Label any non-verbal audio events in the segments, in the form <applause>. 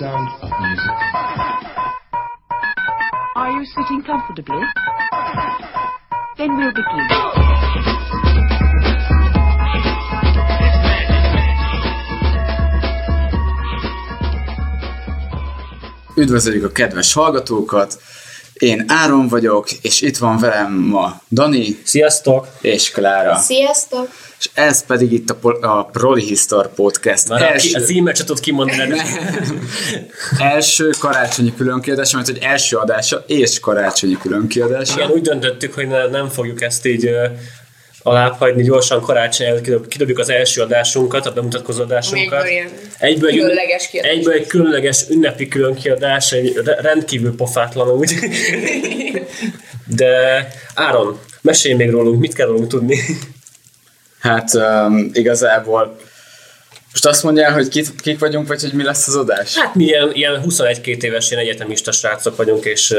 sound of music. Are you sitting comfortably? Then we'll begin. Üdvözöljük a kedves hallgatókat! Én Áron vagyok, és itt van velem ma Dani Sziasztok! és Klára. Sziasztok! És ez pedig itt a, Pol- a Prolihistor Podcast Már első, a címet se tudod kimondani. <laughs> első karácsonyi különkiadása, mert hogy első adása és karácsonyi különkiadása. Igen, úgy döntöttük, hogy ne, nem fogjuk ezt így uh, alább hagyni, gyorsan karácsony előtt kidob, kidobjuk az első adásunkat, a bemutatkozó adásunkat. Egyből egyből egy, különleges kiadás. Egyből egy különleges ünnepi különkiadás, egy re- rendkívül pofátlan úgy. <laughs> De Áron, mesélj még rólunk, mit kell rólunk tudni? Hát um, igazából most azt mondjál, hogy kit, kik vagyunk, vagy hogy mi lesz az adás? Hát mi ilyen, ilyen 21-2 éves, ilyen egyetemista srácok vagyunk, és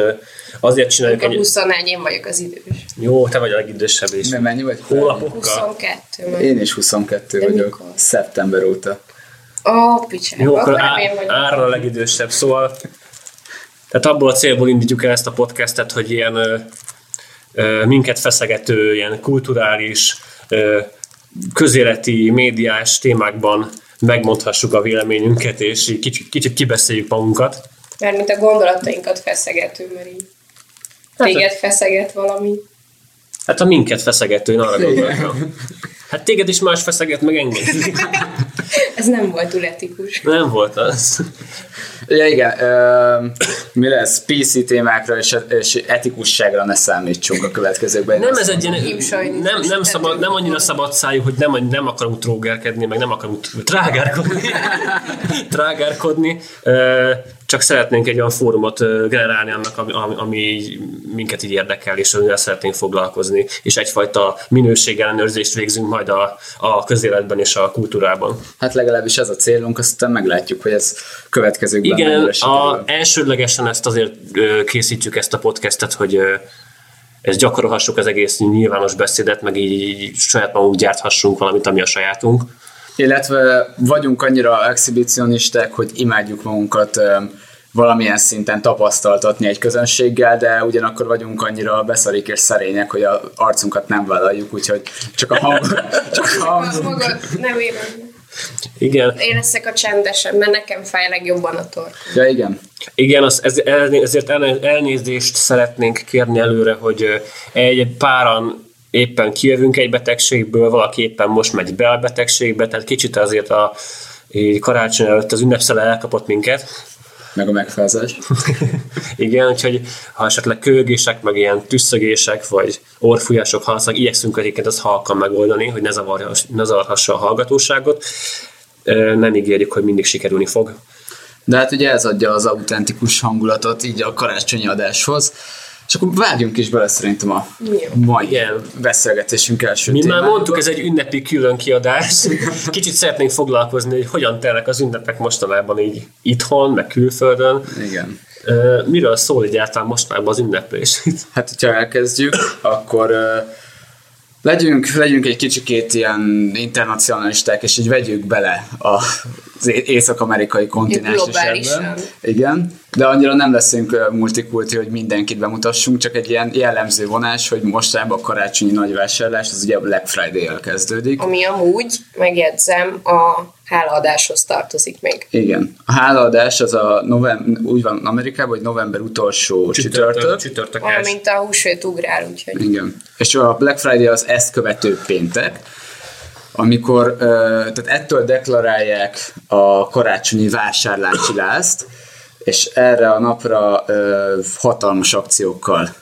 azért csináljuk A egy... 21, én vagyok az idős. Jó, te vagy a legidősebb is. Mi, mennyi vagy? Hónapokkal. 22. már. Én is 22 De vagyok, mikor? szeptember óta. Ó, picsába. Jó, akkor Akkor nem á. Áron a legidősebb, szóval tehát abból a célból indítjuk el ezt a podcastet, hogy ilyen ö, ö, minket feszegető, ilyen kulturális, ö, közéleti, médiás témákban megmondhassuk a véleményünket, és így kicsit, kicsit kibeszéljük magunkat. Mert mint a gondolatainkat feszegető, mert így téged feszeget valami. Hát a minket feszegető, én arra gondoltam. Hát téged is más feszeget, meg engem. <laughs> Ez nem volt túl etikus. Nem volt az. Ja, igen, ö, mi lesz? PC témákra és, és etikusságra ne számítsunk a következőkben. Nem ez egy ilyen, nem, nem, szabad, nem annyira szabad szájú, hogy nem, nem akarunk trógerkedni, meg nem akarunk trágárkodni, <laughs> trágárkodni, Ö, csak szeretnénk egy olyan fórumot generálni annak, ami, ami- minket így érdekel, és amivel szeretnénk foglalkozni, és egyfajta minőségellenőrzést végzünk majd a, a közéletben és a kultúrában. Hát legalábbis ez a célunk, aztán meglátjuk, hogy ez következőkben Igen, a, elsődlegesen ezt azért ö, készítjük ezt a podcastet, hogy ö, ezt gyakorolhassuk az egész nyilvános beszédet, meg így, így saját magunk gyárthassunk valamit, ami a sajátunk. Illetve vagyunk annyira exhibicionisták, hogy imádjuk magunkat ö, valamilyen szinten tapasztaltatni egy közönséggel, de ugyanakkor vagyunk annyira beszarik és szerények, hogy a arcunkat nem vállaljuk, úgyhogy csak a hang, <laughs> csak a Az hang magad nem éred. Igen, Én leszek a csendesebb, mert nekem fáj legjobban a tork. Ja, igen. igen az, ez, ezért elné- elnézést szeretnénk kérni előre, hogy egy, páran éppen kijövünk egy betegségből, valaki éppen most megy be a betegségbe, tehát kicsit azért a karácsony előtt az ünnepszele elkapott minket, Meg a megfázás. <laughs> Igen, úgyhogy ha esetleg kölgések, meg ilyen tüsszögések, vagy orfújások hallanak, igyekszünk egyébként azt halkan megoldani, hogy ne, zavarhass, ne zavarhassa a hallgatóságot. Nem ígérjük, hogy mindig sikerülni fog. De hát ugye ez adja az autentikus hangulatot így a karácsonyi adáshoz. És akkor vágjunk is bele szerintem a mai Igen. beszélgetésünk első már témájába. mondtuk, ez egy ünnepi külön kiadás. Kicsit szeretnénk foglalkozni, hogy hogyan telnek az ünnepek mostanában így itthon, meg külföldön. Igen. Miről szól egyáltalán mostanában az ünneplés? <laughs> Hát, hogyha elkezdjük, akkor legyünk, legyünk egy kicsikét ilyen internacionalisták, és így vegyük bele az észak-amerikai kontinens globálisan. ebben. Igen, de annyira nem leszünk multikulti, hogy mindenkit bemutassunk, csak egy ilyen jellemző vonás, hogy mostában a karácsonyi nagyvásárlás, az ugye a Black Friday-el kezdődik. Ami amúgy, megjegyzem, a hálaadáshoz tartozik még. Igen. A hálaadás az a november, úgy van Amerikában, hogy november utolsó csütörtök. Csütörtök Olyan, első. mint a húsvét ugrál, úgyhogy Igen. És a Black Friday az ezt követő péntek, amikor, tehát ettől deklarálják a karácsonyi vásárlási lázt, és erre a napra hatalmas akciókkal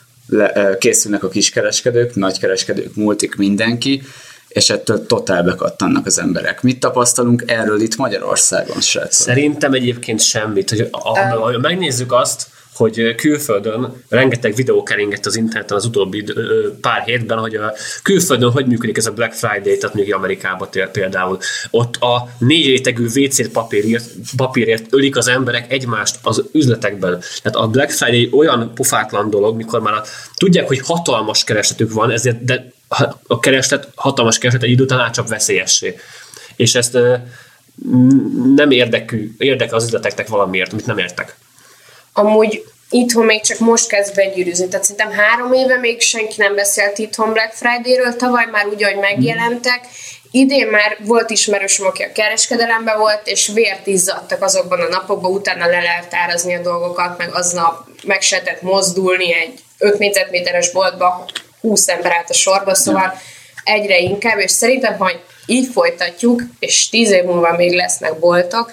készülnek a kiskereskedők, nagykereskedők, multik, mindenki, és ettől totál bekattannak az emberek. Mit tapasztalunk erről itt Magyarországon, srácok? Szerintem egyébként semmit. Hogy a, a, ha megnézzük azt, hogy külföldön rengeteg videó keringett az interneten az utóbbi pár hétben, hogy a külföldön hogy működik ez a Black Friday, tehát mondjuk Amerikában tél- például. Ott a négy rétegű WC papírért, papírért ölik az emberek egymást az üzletekben. Tehát a Black Friday olyan pofátlan dolog, mikor már a, tudják, hogy hatalmas keresletük van, ezért de a kereslet, hatalmas kereslet egy idő után átcsap veszélyessé. És ezt nem érdekű, érdekel az üzleteknek valamiért, amit nem értek. Amúgy itthon még csak most kezd begyűrűzni. Tehát szerintem három éve még senki nem beszélt itthon Black Friday-ről, tavaly már úgy, megjelentek. Idén már volt ismerősöm, aki a kereskedelemben volt, és vért izzadtak azokban a napokban, utána le lehet árazni a dolgokat, meg aznap meg se lehetett mozdulni egy 5 négyzetméteres boltba, 20 ember állt a sorba, szóval egyre inkább, és szerintem, ha így folytatjuk, és 10 év múlva még lesznek boltok,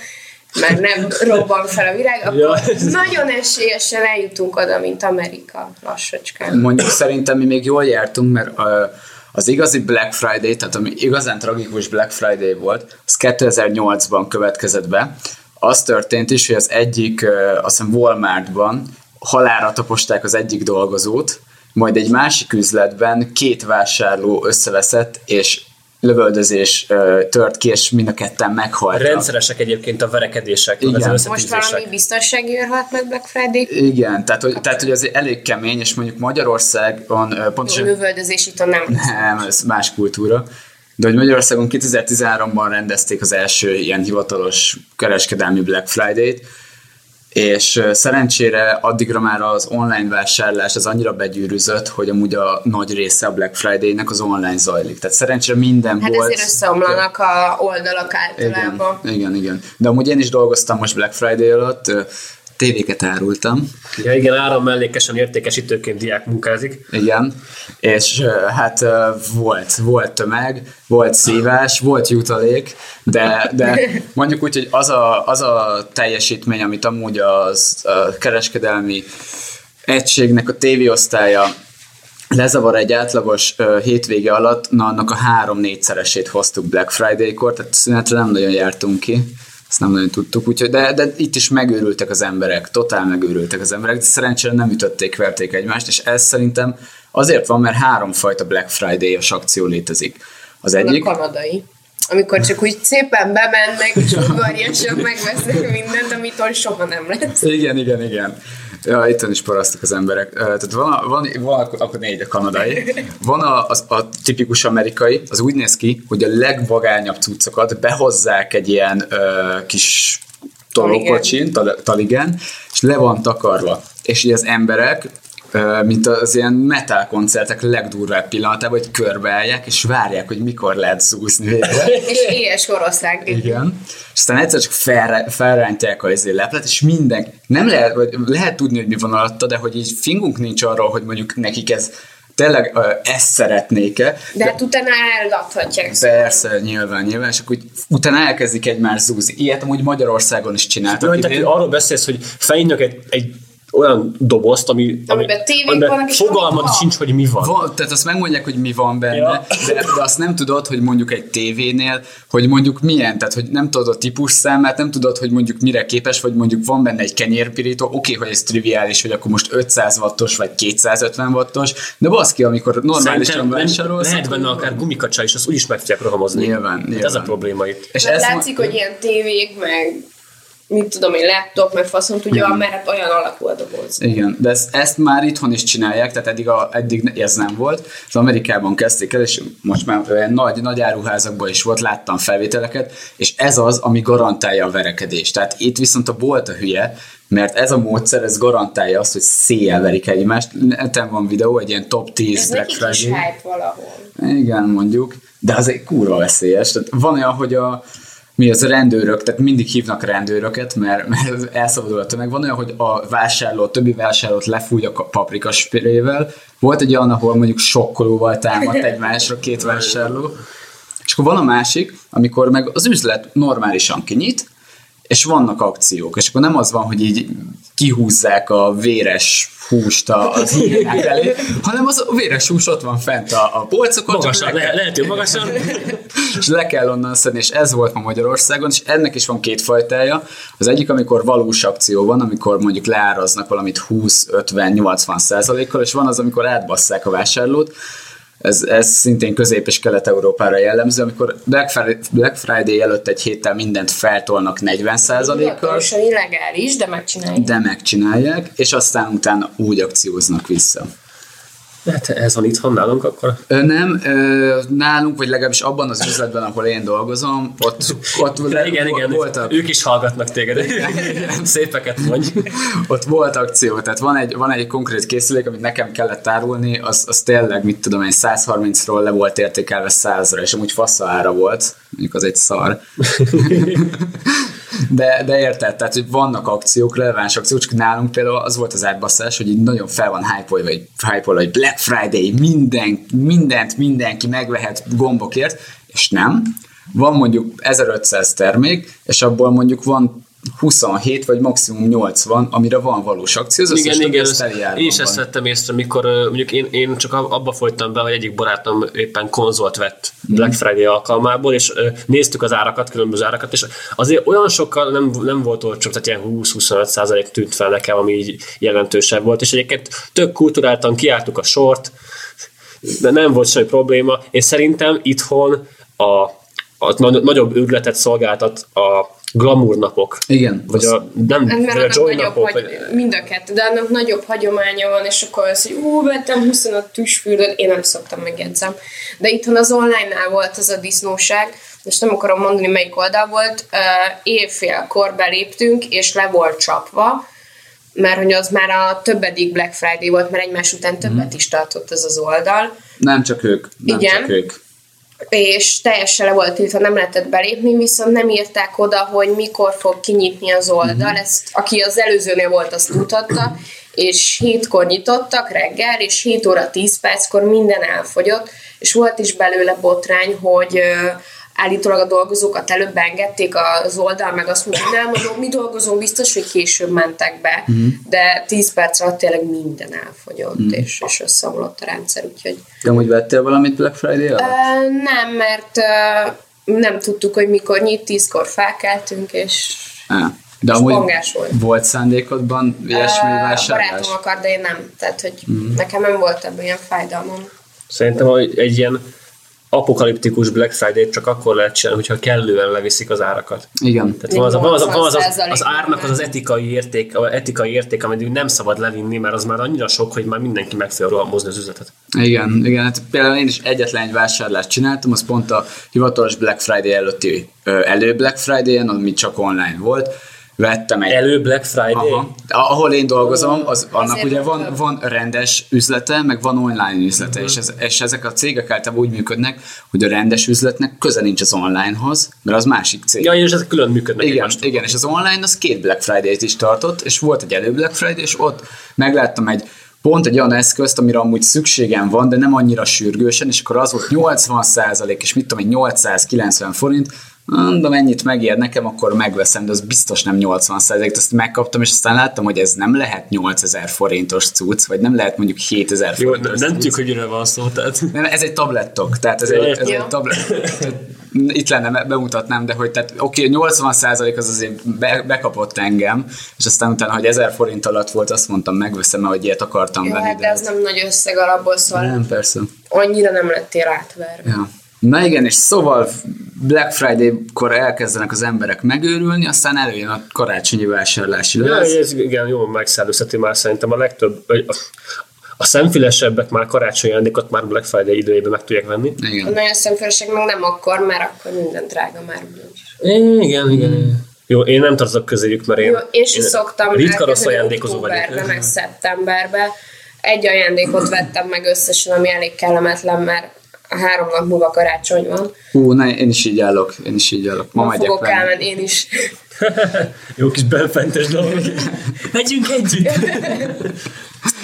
mert nem robban fel a világ, akkor Ja. nagyon esélyesen eljutunk oda, mint Amerika lassacskán. Mondjuk szerintem mi még jól jártunk, mert ö, az igazi Black Friday, tehát ami igazán tragikus Black Friday volt, az 2008-ban következett be. Az történt is, hogy az egyik, azt hiszem Walmartban halára taposták az egyik dolgozót, majd egy másik üzletben két vásárló összeveszett, és lövöldözés tört ki, és mind a ketten meghaltak. Rendszeresek egyébként a verekedések, meg az Igen. Most valami biztonsági őr halt meg Black Friday? Igen, tehát hogy, tehát, hogy azért elég kemény, és mondjuk Magyarországon pontosan... lövöldözés itt nem. Nem, ez más kultúra. De hogy Magyarországon 2013-ban rendezték az első ilyen hivatalos kereskedelmi Black Friday-t, és szerencsére addigra már az online vásárlás az annyira begyűrűzött, hogy amúgy a nagy része a Black Friday-nek az online zajlik. Tehát szerencsére minden Hát volt. ezért összeomlanak a oldalak Igen, általában. igen, igen. De amúgy én is dolgoztam most Black Friday alatt, tévéket árultam, Ja, igen, áram mellékesen értékesítőként diák munkázik. Igen, és hát volt, volt tömeg, volt szívás, volt jutalék, de, de mondjuk úgy, hogy az a, az a teljesítmény, amit amúgy az a kereskedelmi egységnek a tévéosztálya lezavar egy átlagos ö, hétvége alatt, na annak a három-négyszeresét hoztuk Black Friday-kor, tehát szünetre nem nagyon jártunk ki, ezt nem nagyon tudtuk, úgyhogy, de, de itt is megőrültek az emberek, totál megőrültek az emberek, de szerencsére nem ütötték, verték egymást, és ez szerintem azért van, mert háromfajta Black Friday-os akció létezik. Az Egyik? egyik, A kanadai. Amikor csak úgy szépen bemennek, <laughs> és udvariasak megvesznek mindent, amitől soha nem lesz. Igen, igen, igen. Ja, itt is parasztok az emberek. Tehát van, a, van, van akkor, négy a kanadai. Van a, az, a tipikus amerikai, az úgy néz ki, hogy a legvagányabb cuccokat behozzák egy ilyen ö, kis tolókocsin, tal- taligen, és le van takarva. És így az emberek mint az ilyen metal koncertek legdurvább pillanatában, hogy körbeállják, és várják, hogy mikor lehet zúzni végre. <laughs> És éhes oroszlák. Igen. És aztán egyszer csak fel, felrántják a izé leplet, és minden, nem lehet, vagy lehet tudni, hogy mi van alatta, de hogy így fingunk nincs arról, hogy mondjuk nekik ez tényleg ö, ezt szeretnék-e. De hát utána eladhatják. Persze, nyilván, nyilván, és akkor úgy, utána elkezdik egymást zúzni. Ilyet amúgy Magyarországon is csináltak. Jó, tehát arról beszélsz, hogy felnyitnak egy, egy olyan dobozt, ami, ami Amiben tévék amiben vannak, és fogalmad van. sincs, hogy mi van. Van, tehát azt megmondják, hogy mi van benne, Ja. de, de azt nem tudod, hogy mondjuk egy tévénél, hogy mondjuk milyen, tehát hogy nem tudod a típus számát, nem tudod, hogy mondjuk mire képes, vagy mondjuk van benne egy kenyérpirító, oké, okay, hogy ez triviális, hogy akkor most 500 wattos, vagy 250 wattos, de baszki, amikor normálisan vásárolsz, lehet benne akár gumikacsa is, azt úgyis meg tudják rohamozni. Nyilván, Hát Ez nyilván. a probléma itt. És ezt látszik, hogy ilyen tévék, meg mit tudom én, laptop, meg faszom tudja, van, mert hát olyan alakú a doboz. Igen, de ezt, ezt már itthon is csinálják, tehát eddig, a, eddig ez nem volt. Az Amerikában kezdték el, és most már olyan nagy, nagy áruházakban is volt, láttam felvételeket, és ez az, ami garantálja a verekedést. Tehát itt viszont a bolt a hülye, mert ez a módszer, ez garantálja azt, hogy széjjel verik egymást. Neten van videó, egy ilyen top 10 Ez Black Friday. hype valahol. Igen, mondjuk, de az egy kurva veszélyes. Tehát van olyan, hogy a mi az a rendőrök, tehát mindig hívnak rendőröket, mert, mert elszabadul a tömeg. Van olyan, hogy a vásárló, a többi vásárlót lefúj a paprika sprével. Volt egy olyan, ahol mondjuk sokkolóval támadt egymásra két vásárló. És akkor van a másik, amikor meg az üzlet normálisan kinyit, és vannak akciók, és akkor nem az van, hogy így kihúzzák a véres húst a- az <laughs> hiénák elé, hanem az a véres hús ott van fent a, a polcokon, Magasan, le kell- le, lehet, hogy magasan. <laughs> és le kell onnan szedni, és ez volt ma Magyarországon, és ennek is van két fajtája. Az egyik, amikor valós akció van, amikor mondjuk leáraznak valamit 20, 50, 80 százalékkal, és van az, amikor átbasszák a vásárlót, ez, ez szintén Közép- és Kelet-Európára jellemző, amikor Black Friday, Black Friday előtt egy héttel mindent feltolnak 40 százalékkal, Hivatalosan illegális, de megcsinálják. de megcsinálják, és aztán utána úgy akcióznak vissza. Hát ez van itthon nálunk akkor. Ö, nem, ö, nálunk, vagy legalábbis abban az üzletben, ahol én dolgozom, ott, ott De igen, igen, voltak, ők is hallgatnak téged. <laughs> Szépeket mondj. ott volt akció, tehát van egy, van egy konkrét készülék, amit nekem kellett árulni, az, az tényleg, mit tudom én, 130-ról le volt értékelve 100-ra, és amúgy fasza ára volt, mondjuk az egy szar. <laughs> De, de érted, tehát hogy vannak akciók, releváns akciók, csak nálunk például az volt az átbasszás, hogy így nagyon fel van hype vagy hype hogy Black Friday, minden, mindent mindenki megvehet gombokért, és nem. Van mondjuk 1500 termék, és abból mondjuk van 27 vagy maximum 80, amire van valós akció, az igen, igen, ezt én is ezt vettem észre, mikor mondjuk én, én csak abba folytam be, hogy egyik barátom éppen konzolt vett Black Friday alkalmából, és néztük az árakat, különböző árakat, és azért olyan sokkal nem, nem volt olcsóbb, tehát ilyen 20-25 százalék tűnt fel nekem, ami így jelentősebb volt, és egyébként tök kulturáltan kiártuk a sort, de nem volt semmi probléma, és szerintem itthon a, a nagyobb őrületet szolgáltat a glamour napok. Igen. Vagy a, nem, Mert vagy a joy nagyobb, napok. hagy, Vagy, mind a kettő, de annak nagyobb hagyománya van, és akkor az, hogy ú, vettem 25 tüsfürdőt, én nem szoktam, megjegyzem. De itthon az online-nál volt az a disznóság, most nem akarom mondani, melyik oldal volt, uh, évfélkor beléptünk, és le volt csapva, mert hogy az már a többedik Black Friday volt, mert egymás után többet is tartott ez az oldal. Nem csak ők. Nem Igen. csak ők. És teljesen le volt tiltva, nem lehetett belépni, viszont nem írták oda, hogy mikor fog kinyitni az oldal. Mhm. Ezt, aki az előzőnél volt, azt tudhatta, és hétkor nyitottak reggel, és 7 óra 10 perckor minden elfogyott, és volt is belőle botrány, hogy állítólag a dolgozókat előbb engedték az oldal, meg azt mondta, hogy nem, mondom, mi dolgozunk, biztos, hogy később mentek be, mm. de 10 perc alatt tényleg minden elfogyott, mm. és, és összeomlott a rendszer, úgyhogy De amúgy vettél valamit Black Friday alatt? Ö, nem, mert ö, nem tudtuk, hogy mikor nyit, tízkor felkeltünk, és Á. De amúgy spongás volt. volt szándékodban ilyesmi Ö, vásárlás? barátom akar, de én nem. Tehát, hogy mm. nekem nem volt ebben ilyen fájdalmam. Szerintem hogy egy ilyen apokaliptikus Black Friday csak akkor lehet csinálni, hogyha kellően leviszik az árakat. Igen. Tehát van az, van az, van az, az, 80% az árnak az az etikai érték, az etikai érték, amit nem szabad levinni, mert az már annyira sok, hogy már mindenki meg fogja rohamozni az üzletet. Igen, igen, hát például én is egyetlen egy vásárlást csináltam, az pont a hivatalos Black Friday előtti elő Black Friday-en, ami csak online volt. Vettem egy Elő Black Friday? Aha. Ahol én dolgozom, az, annak Ezért ugye van, van rendes üzlete, meg van online üzlete, és, ez, és ezek a cégek általában úgy működnek, hogy a rendes üzletnek köze nincs az onlinehoz, mert az másik cég. Ja, és ezek külön működnek Igen, igen, és az online az két Black Friday-t is tartott, és volt egy elő Black Friday, és ott megláttam egy pont egy olyan eszközt, amire amúgy szükségem van, de nem annyira sürgősen, és akkor az volt 80 és mit tudom, egy 890 forint, mondom, ennyit megér nekem, akkor megveszem, de az biztos nem 80 százalék, azt megkaptam, és aztán láttam, hogy ez nem lehet 8000 forintos cucc, vagy nem lehet mondjuk 7000 Jó, forintos nem tudjuk, hogy miről van szó, tehát... Nem, ez egy tablettok, tehát ez, Ja, egy, ez egy tablet. Itt lenne, bemutatnám, de hogy tehát oké, okay, 80% az azért be, bekapott engem, és aztán utána, hogy 1000 forint alatt volt, azt mondtam, megveszem, mert hogy ilyet akartam Jó, venni. hát de az nem nagy összeg alapból, szóval nem, persze. annyira nem lettél átverve. Ja. Na igen, és szóval Black Friday-kor elkezdenek az emberek megőrülni, aztán előjön a karácsonyi vásárlási Ja, lesz. ez igen, jó megszellőzheti már szerintem a legtöbb, a, a szemfülesebbek már karácsonyi ajándékot már Black Friday idejében meg tudják venni. A Igen. nagyon szemfőség meg nem akkor, mert akkor minden drága már úgyis. Igen, igen. Jó, én nem tartozok közéjük, mert én, Jó, én sem szoktam ritka rossz ajándékozó vagyok. meg szeptemberbe. Egy ajándékot vettem meg összesen, ami elég kellemetlen, mert három nap múlva karácsony van. Hú, ne, én is így állok, én is így állok. Ma Ma megyek fogok venni. elmenni én is. <laughs> Jó kis belfentes dolog. Megyünk együtt! <laughs>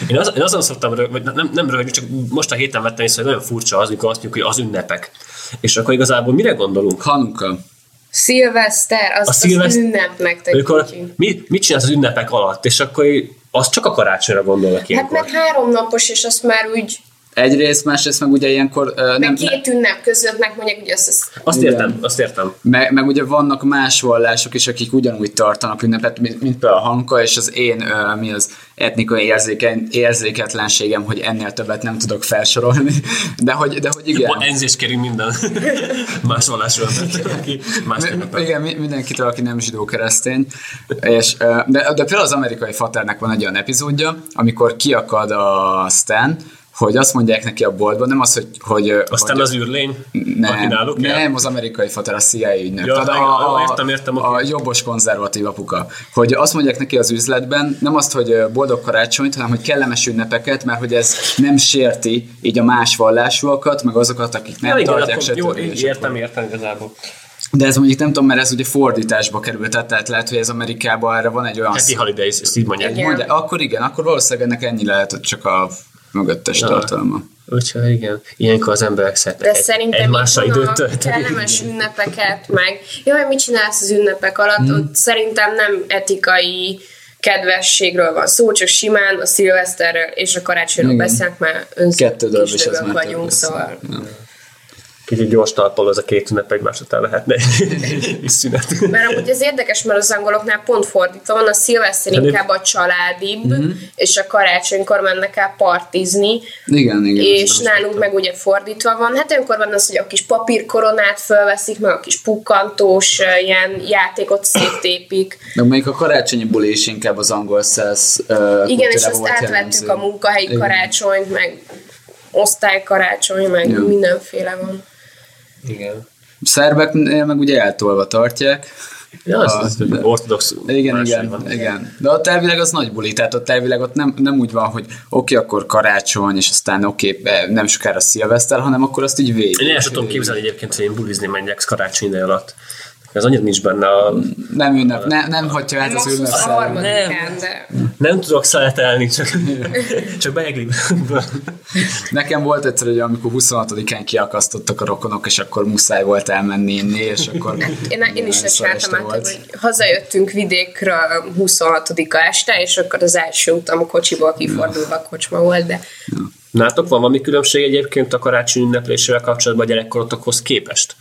Én, az, én azon szoktam rög, vagy nem, nem rögni, csak most a héten vettem észre, hogy nagyon furcsa az, mikor azt mondjuk, hogy az ünnepek. És akkor igazából mire gondolunk? Hanuka. Szilveszter, az, A az szilveszt- ünnepnek Amikor tekintjük. mi, mit csinálsz az ünnepek alatt, és akkor az csak a karácsonyra gondolnak Hát ilyenkor. meg három napos, és azt már úgy Egyrészt, másrészt meg ugye ilyenkor ö, meg nem, két ünnep között megmondják, hogy azt, azt Azt Igen. értem, azt értem. Meg, meg ugye vannak más vallások is, akik ugyanúgy tartanak ünnepet, mint, mint például a Hanka, és az én uh, mi az etnikai érzéken, érzéketlenségem, hogy ennél többet nem tudok felsorolni, de hogy, de hogy igen. Enzést kérünk minden <laughs> más vallásról, aki más Mi-. Igen, mi- mindenkitől, aki nem zsidó keresztény. És, ö, de, de például az amerikai faternek van egy olyan epizódja, amikor kiakad a Stan, hogy azt mondják neki a boltban, nem az, hogy... hogy Aztán hogy, az űrlény, nem, nem, az amerikai fater, a CIA ügynök. Ja, Tehát a, a, értem, értem, a jobbos konzervatív apuka. Hogy azt mondják neki az üzletben, nem azt, hogy boldog karácsonyt, hanem hogy kellemes ünnepeket, mert hogy ez nem sérti így a más vallásúakat, meg azokat, akik nem Ja, igen, tartják, akkor, jó, értem, értem igazából. De ez mondjuk nem tudom, mert ez ugye fordításba került, tehát- lehet, hogy ez Amerikában erre van egy olyan... Happy Holidays, ezt így mondják. Igen. Mondja, akkor igen, akkor valószínűleg ennek ennyi lehet, hogy csak a mögöttes Ja. tartalma. Úgyhogy igen, ilyenkor az emberek szeretnek De egy, szerintem egymással itt időt a tölteni. kellemes ünnepeket, meg jaj, mit csinálsz az ünnepek alatt, Hmm. ott szerintem nem etikai kedvességről van szó, csak simán a szilveszterről és a karácsonyról beszélnek, mert már vagyunk, szóval. Kicsit gyors talpal az a két ünnep egymás után lehetne is szünet. Mert amúgy ez érdekes, mert az angoloknál pont fordítva van, a szilveszter Hát inkább a családibb, Mhm. és a karácsonykor mennek el partizni, Igen, igen. és nálunk meg ugye fordítva van. Hát olyankor van az, hogy a kis papírkoronát fölveszik, meg a kis pukkantós ilyen játékot széttépik. Meg még a karácsonyi buli is inkább az angol száz uh, Igen, és azt átvettük jellemző. a munkahelyi Igen. karácsonyt, meg osztálykarácsony, meg Ja. mindenféle van. Igen. Szerbeknél meg ugye eltolva tartják. Ja, az, A- az de- ortodox Igen, igen, van. igen. De ott elvileg az nagy buli, tehát ott elvileg ott nem, nem úgy van, hogy oké, akkor karácsony, és aztán oké, nem sokára szilveszter, hanem akkor azt így végig. Én el sem tudom képzelni egyébként, hogy én bulizni menjek karácsony ide alatt. Ez annyira nincs benne a... Nem ünnep, ne, nem hagyja át az ünnep a szellem. harmadikán, de... Nem tudok szeletelni, csak, csak beegli. Nekem volt egyszer, hogy amikor 26-án kiakasztottak a rokonok, és akkor muszáj volt elmenni inni, és akkor... Én, én is ezt át, volt. hogy hazajöttünk vidékről 26-a este, és akkor az első utam a kocsiból kifordulva a kocsma volt, de Nátok van valami különbség egyébként a karácsony ünneplésével kapcsolatban a gyerekkorotokhoz képest?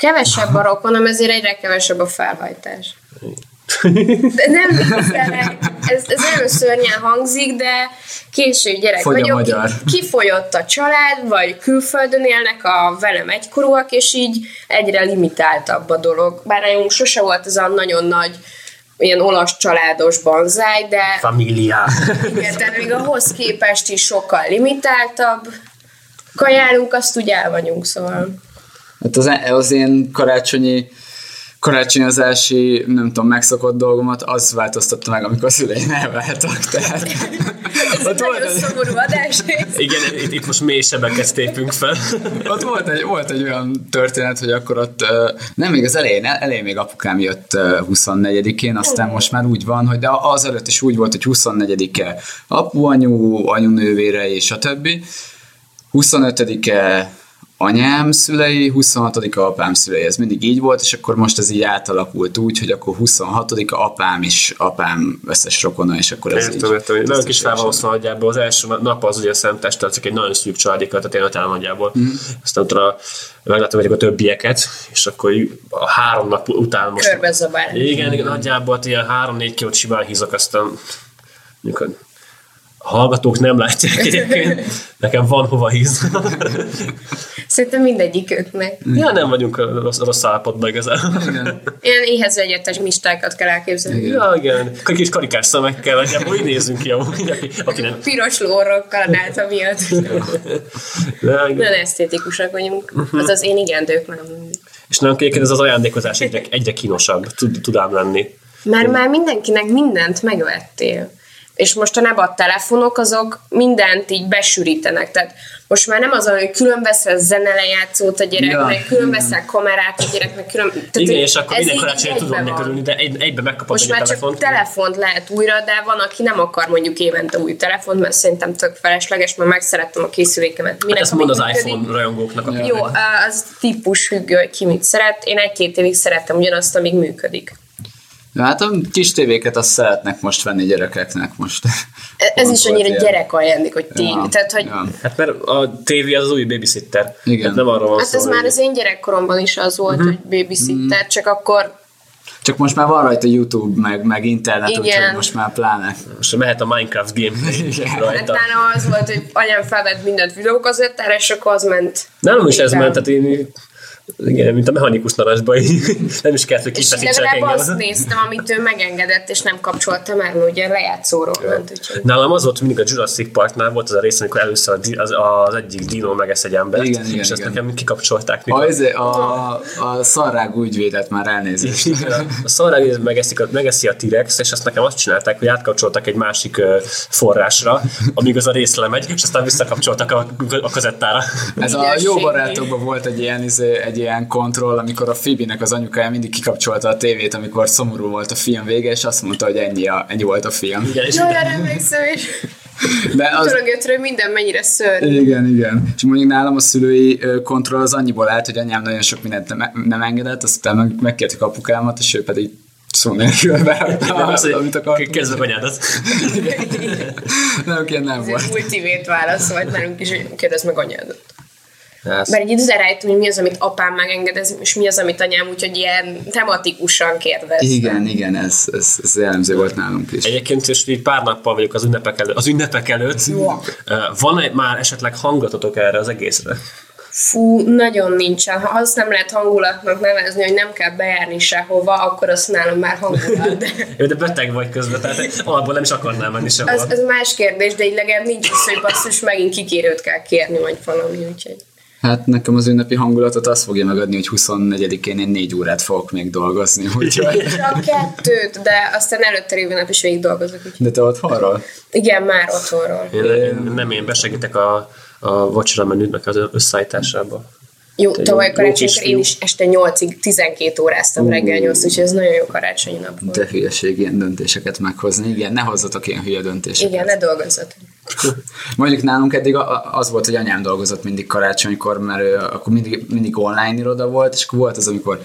Kevesebb a rokonom, ezért egyre kevesebb a felhajtás. De nem ez, ez nagyon szörnyen hangzik, de késő gyerek Fogy vagyok, magyar. ki- kifogyott a család, vagy külföldön élnek a velem egykorúak, és így egyre limitáltabb a dolog. Bár nálunk sose volt ez a nagyon nagy ilyen olasz családos banzáj, de Familia. igen, tehát még ahhoz képest is sokkal limitáltabb. Kajálunk, azt úgy el vagyunk, szóval. Hát az, az én karácsonyi karácsonyozási, nem tudom, megszokott dolgomat, az változtatta meg, amikor a szüleim elváltak. Tehát, Ez egy nagyon szomorú adás. Igen, itt, itt most mély sebeket tépünk fel. ott volt egy, volt egy olyan történet, hogy akkor ott, nem még az elején, elején még apukám jött ö, 24-én, aztán most már úgy van, hogy de az előtt is úgy volt, hogy 24-e apu, anyu, anyunővére és a többi. 25-e anyám szülei, 26-a apám szülei, ez mindig így volt, és akkor most ez így átalakult úgy, hogy akkor 26-a apám is apám összes rokona, és akkor ez Értem, így. értem. hogy Nagyon kis fel van tisztességesen. osztva nagyjából. Az első nap az ugye a az csak egy nagyon szűk családi kör, tehát én öt nagyjából. Mm. Aztán utána meglátom a többieket, és akkor így a három nap után most... Körbezabál. Igen, igen, nagyjából hát ilyen három-négy kilót simán hízok, aztán a hallgatók nem látják egyébként. Nekem van hova hízni. Szerintem mindegyiküknek. ja, nem vagyunk a rossz, rossz állapotban igazából. Ilyen éhezőegyetes mistákat kell elképzelni. Ja, igen. Kis karikás szemekkel, nagyjából így nézünk ki, amúgy, aki, aki nem. Piros lórokkal a miatt. De, igen. Nagyon esztétikusak vagyunk. Az az én igen, de ők nem. És nem egyébként ez az ajándékozás egyre, egyre kínosabb tud, tud ám lenni. Mert már mindenkinek mindent megvettél. És mostanában a telefonok azok mindent így besűrítenek. Tehát most már nem az, hogy külön veszel zenelejátszót a gyereknek, Ja, külön veszel kamerát a gyereknek, külön... Tehát Igen, és akkor minden karácsonyra tud egyben venni van. körülni, de egy, egyben megkapod Most egy már telefont. csak telefont lehet újra, de van, aki nem akar mondjuk évente új telefont, mert szerintem tök felesleges, mert megszerettem a készülékemet. Minek, Ezt ami mond az működik. iPhone rajongóknak. A... Jó, az típus függő, hogy ki mit szeret. Én egy-két évig szerettem ugyanazt, amíg működik. Ja, hát a kis tévéket azt szeretnek most venni gyerekeknek most. E- Ez is annyira ilyen. gyerek ajándék, hogy tény. Ja, Tehát, hogy ja. Hát mert a tévé az az új babysitter. Igen. Hát nem arra van Hát szó, ez már az én gyerekkoromban is az volt, Mhm. hogy babysitter, csak akkor Csak most már van rajta YouTube, meg, meg internet, Igen. úgyhogy most már pláne. Most mehet a Minecraft game hát rajta. nálam az volt, hogy anyám felvett mindent videókazettára, és akkor az ment. Nálam is ez ment, tehát én Igen, mint a mechanikus narancsban, így <laughs> nem is kellett, hogy legalább engem. azt néztem, amit ő megengedett, és nem kapcsoltam el, mert ugye lejátszóról ment. Úgyhogy. Nálam az volt, hogy mindig a Jurassic Parknál volt az a rész, amikor először az, az egyik dino megesz egy embert, Igen, igen, és ezt igen. nekem kikapcsolták. A, Mikor izé- a, a szarrág úgy védett már elnézést. a szarrág megeszik megeszi a T-rex, és ezt nekem azt csinálták, hogy átkapcsoltak egy másik ö, forrásra, amíg az a rész lemegy, és aztán visszakapcsoltak a, a kazettára. Ez a jó barátokban volt egy ilyen, izé, egy ilyen kontroll, amikor a Phoebe-nek az anyukája mindig kikapcsolta a tévét, amikor szomorú volt a film vége, és azt mondta, hogy ennyi, a, ennyi volt a film. Igen, és Jaj, arra emlékszem, és De az, törögötről minden mennyire szörnyű. igen, igen. És mondjuk nálam a szülői kontroll az annyiból állt, hogy anyám nagyon sok mindent nem, nem engedett, aztán meg, megkértük apukámat, és ő pedig szó nélkül berakta, amit hogy akart. kezdve anyádat. Nem, ilyen nem Ez volt. egy multivét válasz volt nálunk is, hogy kérdezd meg anyádat. Ez. Mert egy időre rájöttem, hogy mi az, amit apám megengedez, és mi az, amit anyám, úgyhogy ilyen tematikusan kérdez. Igen, igen, ez, ez, ez jellemző volt nálunk is. Egyébként, és így pár nappal vagyok az ünnepek előtt. Az ünnepek előtt. Jó. Ö, Van-e már esetleg hangatotok erre az egészre? Fú, nagyon nincsen. Ha azt nem lehet hangulatnak nevezni, hogy nem kell bejárni sehova, akkor azt nálam már hangulat. De <laughs> Jó, de beteg vagy közben, tehát alapból nem is akarnál menni sehova. az, az más kérdés, de így legalább nincs az, hogy basszus, megint kikérőt kell kérni, vagy valami, úgyhogy. Hát nekem az ünnepi hangulatot azt fogja megadni, hogy 24-én én négy órát fogok még dolgozni, úgyhogy... Csak kettőt, de aztán előtte lévő nap is végig dolgozok. Úgyhogy. De te otthonról? Igen, már otthonról. Én, én, nem, én besegítek a, a vacsora menünek az összeállításába. Jó, Te tavaly karácsonykor én is este 8-ig 12 óráztam reggel 8 úgyhogy ez nagyon jó karácsonyi nap volt. De hülyeség ilyen döntéseket meghozni. Igen, ne hozzatok ilyen hülye döntéseket. Igen, ne dolgozzatok. <laughs> Mondjuk nálunk eddig az volt, hogy anyám dolgozott mindig karácsonykor, mert akkor mindig, mindig online iroda volt, és akkor volt az, amikor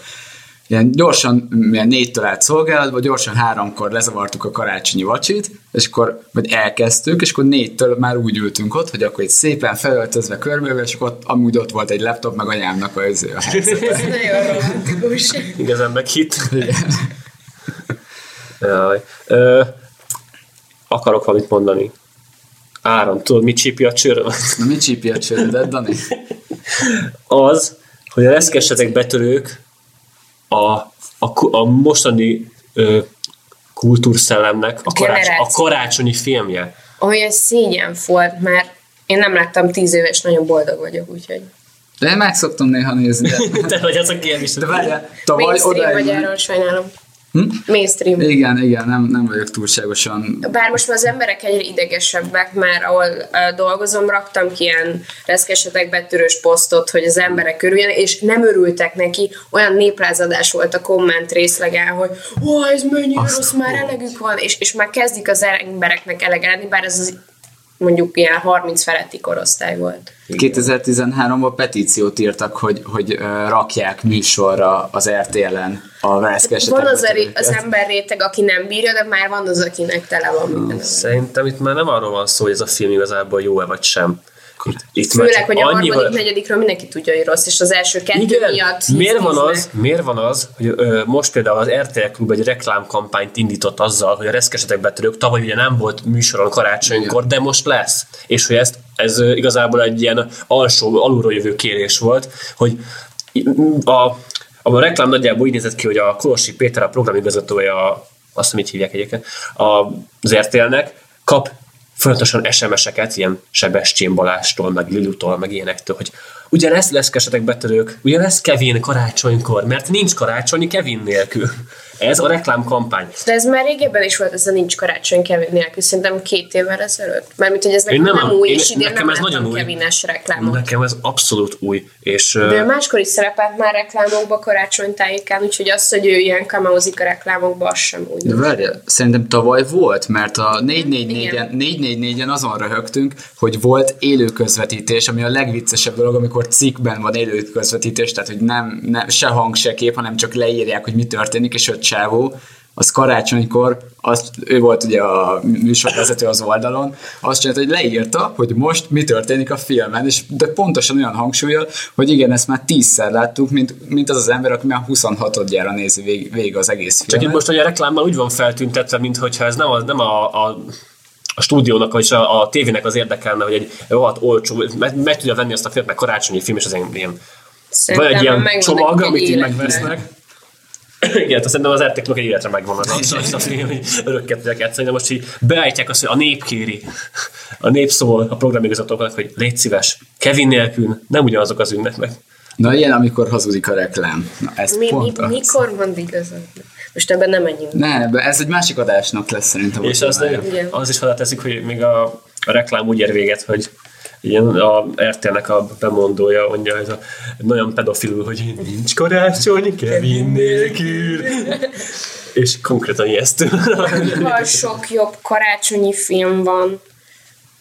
ilyen gyorsan, ilyen négytől állt szolgálatba, gyorsan háromkor lezavartuk a karácsonyi vacsit, és akkor vagy elkezdtük, és akkor négytől már úgy ültünk ott, hogy akkor itt szépen felöltözve körbeülve, és akkor ott, amúgy ott volt egy laptop, meg anyámnak a, a helyzete. <laughs> Ez nagyon romantikus. Igazán meghitt. Jaj. Ö, akarok valamit mondani. Áron, tudod, mit csípja a csőrömet? Na mit csípja a csőrödet, Dani? Az, hogy a reszkesetek betörők a, a, a mostani ö, kultúrszellemnek a, karács, a karácsonyi filmje. Olyan szégyen volt, mert én nem láttam 10 éves, nagyon boldog vagyok, úgyhogy. De én meg szoktam néha nézni, de, <laughs> Te vagy az, aki is. de várjál, tavaly Mainstream vagy odáig... erről sajnálom. Hm? Mainstream. Igen, igen, nem, nem vagyok túlságosan... Bár most már az emberek egyre idegesebbek, mert ahol uh, dolgozom, raktam ki ilyen reszkesetek betörős posztot, hogy az emberek örüljenek, és nem örültek neki, olyan néplázadás volt a komment részlegen, hogy ó, ez mennyire Azt- rossz, már elegük van, és, és már kezdik az embereknek elege lenni, bár ez az mondjuk ilyen 30 feletti korosztály volt. 2013-ban petíciót írtak, hogy, hogy rakják műsorra az RTL-en a veszkesetek. Van az, a, ré- az ember réteg, aki nem bírja, de már van az, akinek tele van minden. Szerintem itt már nem arról van szó, hogy ez a film igazából jó-e vagy sem. Itt, itt Főleg, hogy a annyival- harmadik, negyedikről mindenki tudja, hogy rossz, és az első kettő Igen, miatt miért van, az, miért van az, hogy ö, most például az RTL Klub egy reklámkampányt indított azzal, hogy a reszkesetek betörők tavaly ugye nem volt műsoron karácsonykor, de most lesz. És hogy ezt, ez igazából egy ilyen alsó, alulról jövő kérés volt, hogy a, a reklám nagyjából úgy nézett ki, hogy a Kolosi Péter, a programigazgatója, azt így hívják egyébként, az RTL-nek, kap folyamatosan SMS-eket, ilyen Sebestyén Balástól, meg Lilutól, meg ilyenektől, hogy ugye lesz leszkesetek betörők, ugye lesz Kevin karácsonykor, mert nincs karácsonyi Kevin nélkül. Ez a reklámkampány. De ez már régebben is volt, ez a nincs karácsony Kevin nélkül, szerintem két évvel ezelőtt. Mármint, hogy ez nekem nem, nem- új, én- és idén nekem nem ez nagyon új. Kevines reklámot. Nekem ez abszolút új. És, De ő máskor is szerepelt már reklámokba karácsonytájékán, úgyhogy az, hogy ő ilyen kameózik a reklámokba, az sem új. De várjál, szerintem tavaly volt, mert a 444-en, Igen. 444-en azon röhögtünk, hogy volt élő közvetítés, ami a legviccesebb dolog, amikor cikkben van élő közvetítés, tehát hogy nem, nem se hang, se kép, hanem csak leírják, hogy mi történik, és öt csávó, az karácsonykor, azt, ő volt ugye a műsorvezető az oldalon, azt csinálta, hogy leírta, hogy most mi történik a filmen, és de pontosan olyan hangsúlyal, hogy igen, ezt már tízszer láttuk, mint, mint az az ember, aki már 26-odjára nézi vég, végig az egész filmet. csak itt most hogy a reklámmal úgy van feltüntetve, mintha ez nem, a, nem a, a a stúdiónak, vagy a, a tévének az érdekelne, hogy egy rohadt olcsó, meg, meg tudja venni azt a filmet, meg karácsonyi film, és az ilyen, ilyen Szerintem Van egy ilyen csomag, amit így megvesznek. <laughs> Igen, hát szerintem az RTX-nek egy életre megvan az, az, az a hogy örökket tudják játszani, de most így beállítják azt, hogy a nép kéri, a nép szól a programigazgatóknak, hogy légy szíves, Kevin nélkül nem ugyanazok az ünnepek. Na ilyen, amikor hazudik a reklám. Na, ez Mi, mi, pont az. mikor van igazad? Most ebben nem menjünk. Ne, de ez egy másik adásnak lesz szerintem. a És az, az is hozzáteszik, hogy még a, a reklám úgy ér véget, hogy ilyen a RTL-nek a bemondója mondja, hogy a, nagyon pedofilul, hogy nincs karácsony, Kevin nélkül. És konkrétan ijesztő. Van sok jobb karácsonyi film van.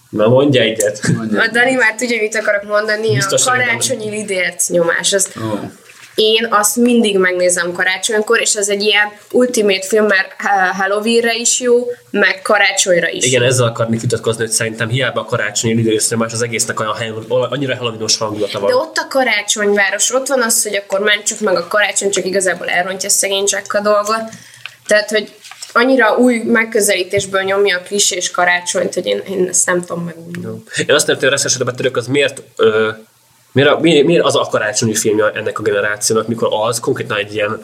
Na mondja egyet. Mondja. A Dani már tudja, mit akarok mondani. Biztos, a karácsonyi lidérc nyomás. Az, Ó. én azt mindig megnézem karácsonykor, és ez egy ilyen ultimate film, mert ha- Halloweenre is jó, meg karácsonyra is. Igen, ezzel akarnék vitatkozni, hogy szerintem hiába a karácsonyi lidőszre más az egésznek olyan annyira halloweenos hangulata van. De ott a karácsonyváros, ott van az, hogy akkor mentsük meg a karácsony, csak igazából elrontja szegény a dolgot. Tehát, hogy annyira új megközelítésből nyomja a klisés karácsonyt, hogy én, én ezt nem tudom megújni. Én azt nem tudom, hogy a betörők az miért, ö, miért, a, miért, miért, az a karácsonyi filmje ennek a generációnak, mikor az konkrétan egy ilyen,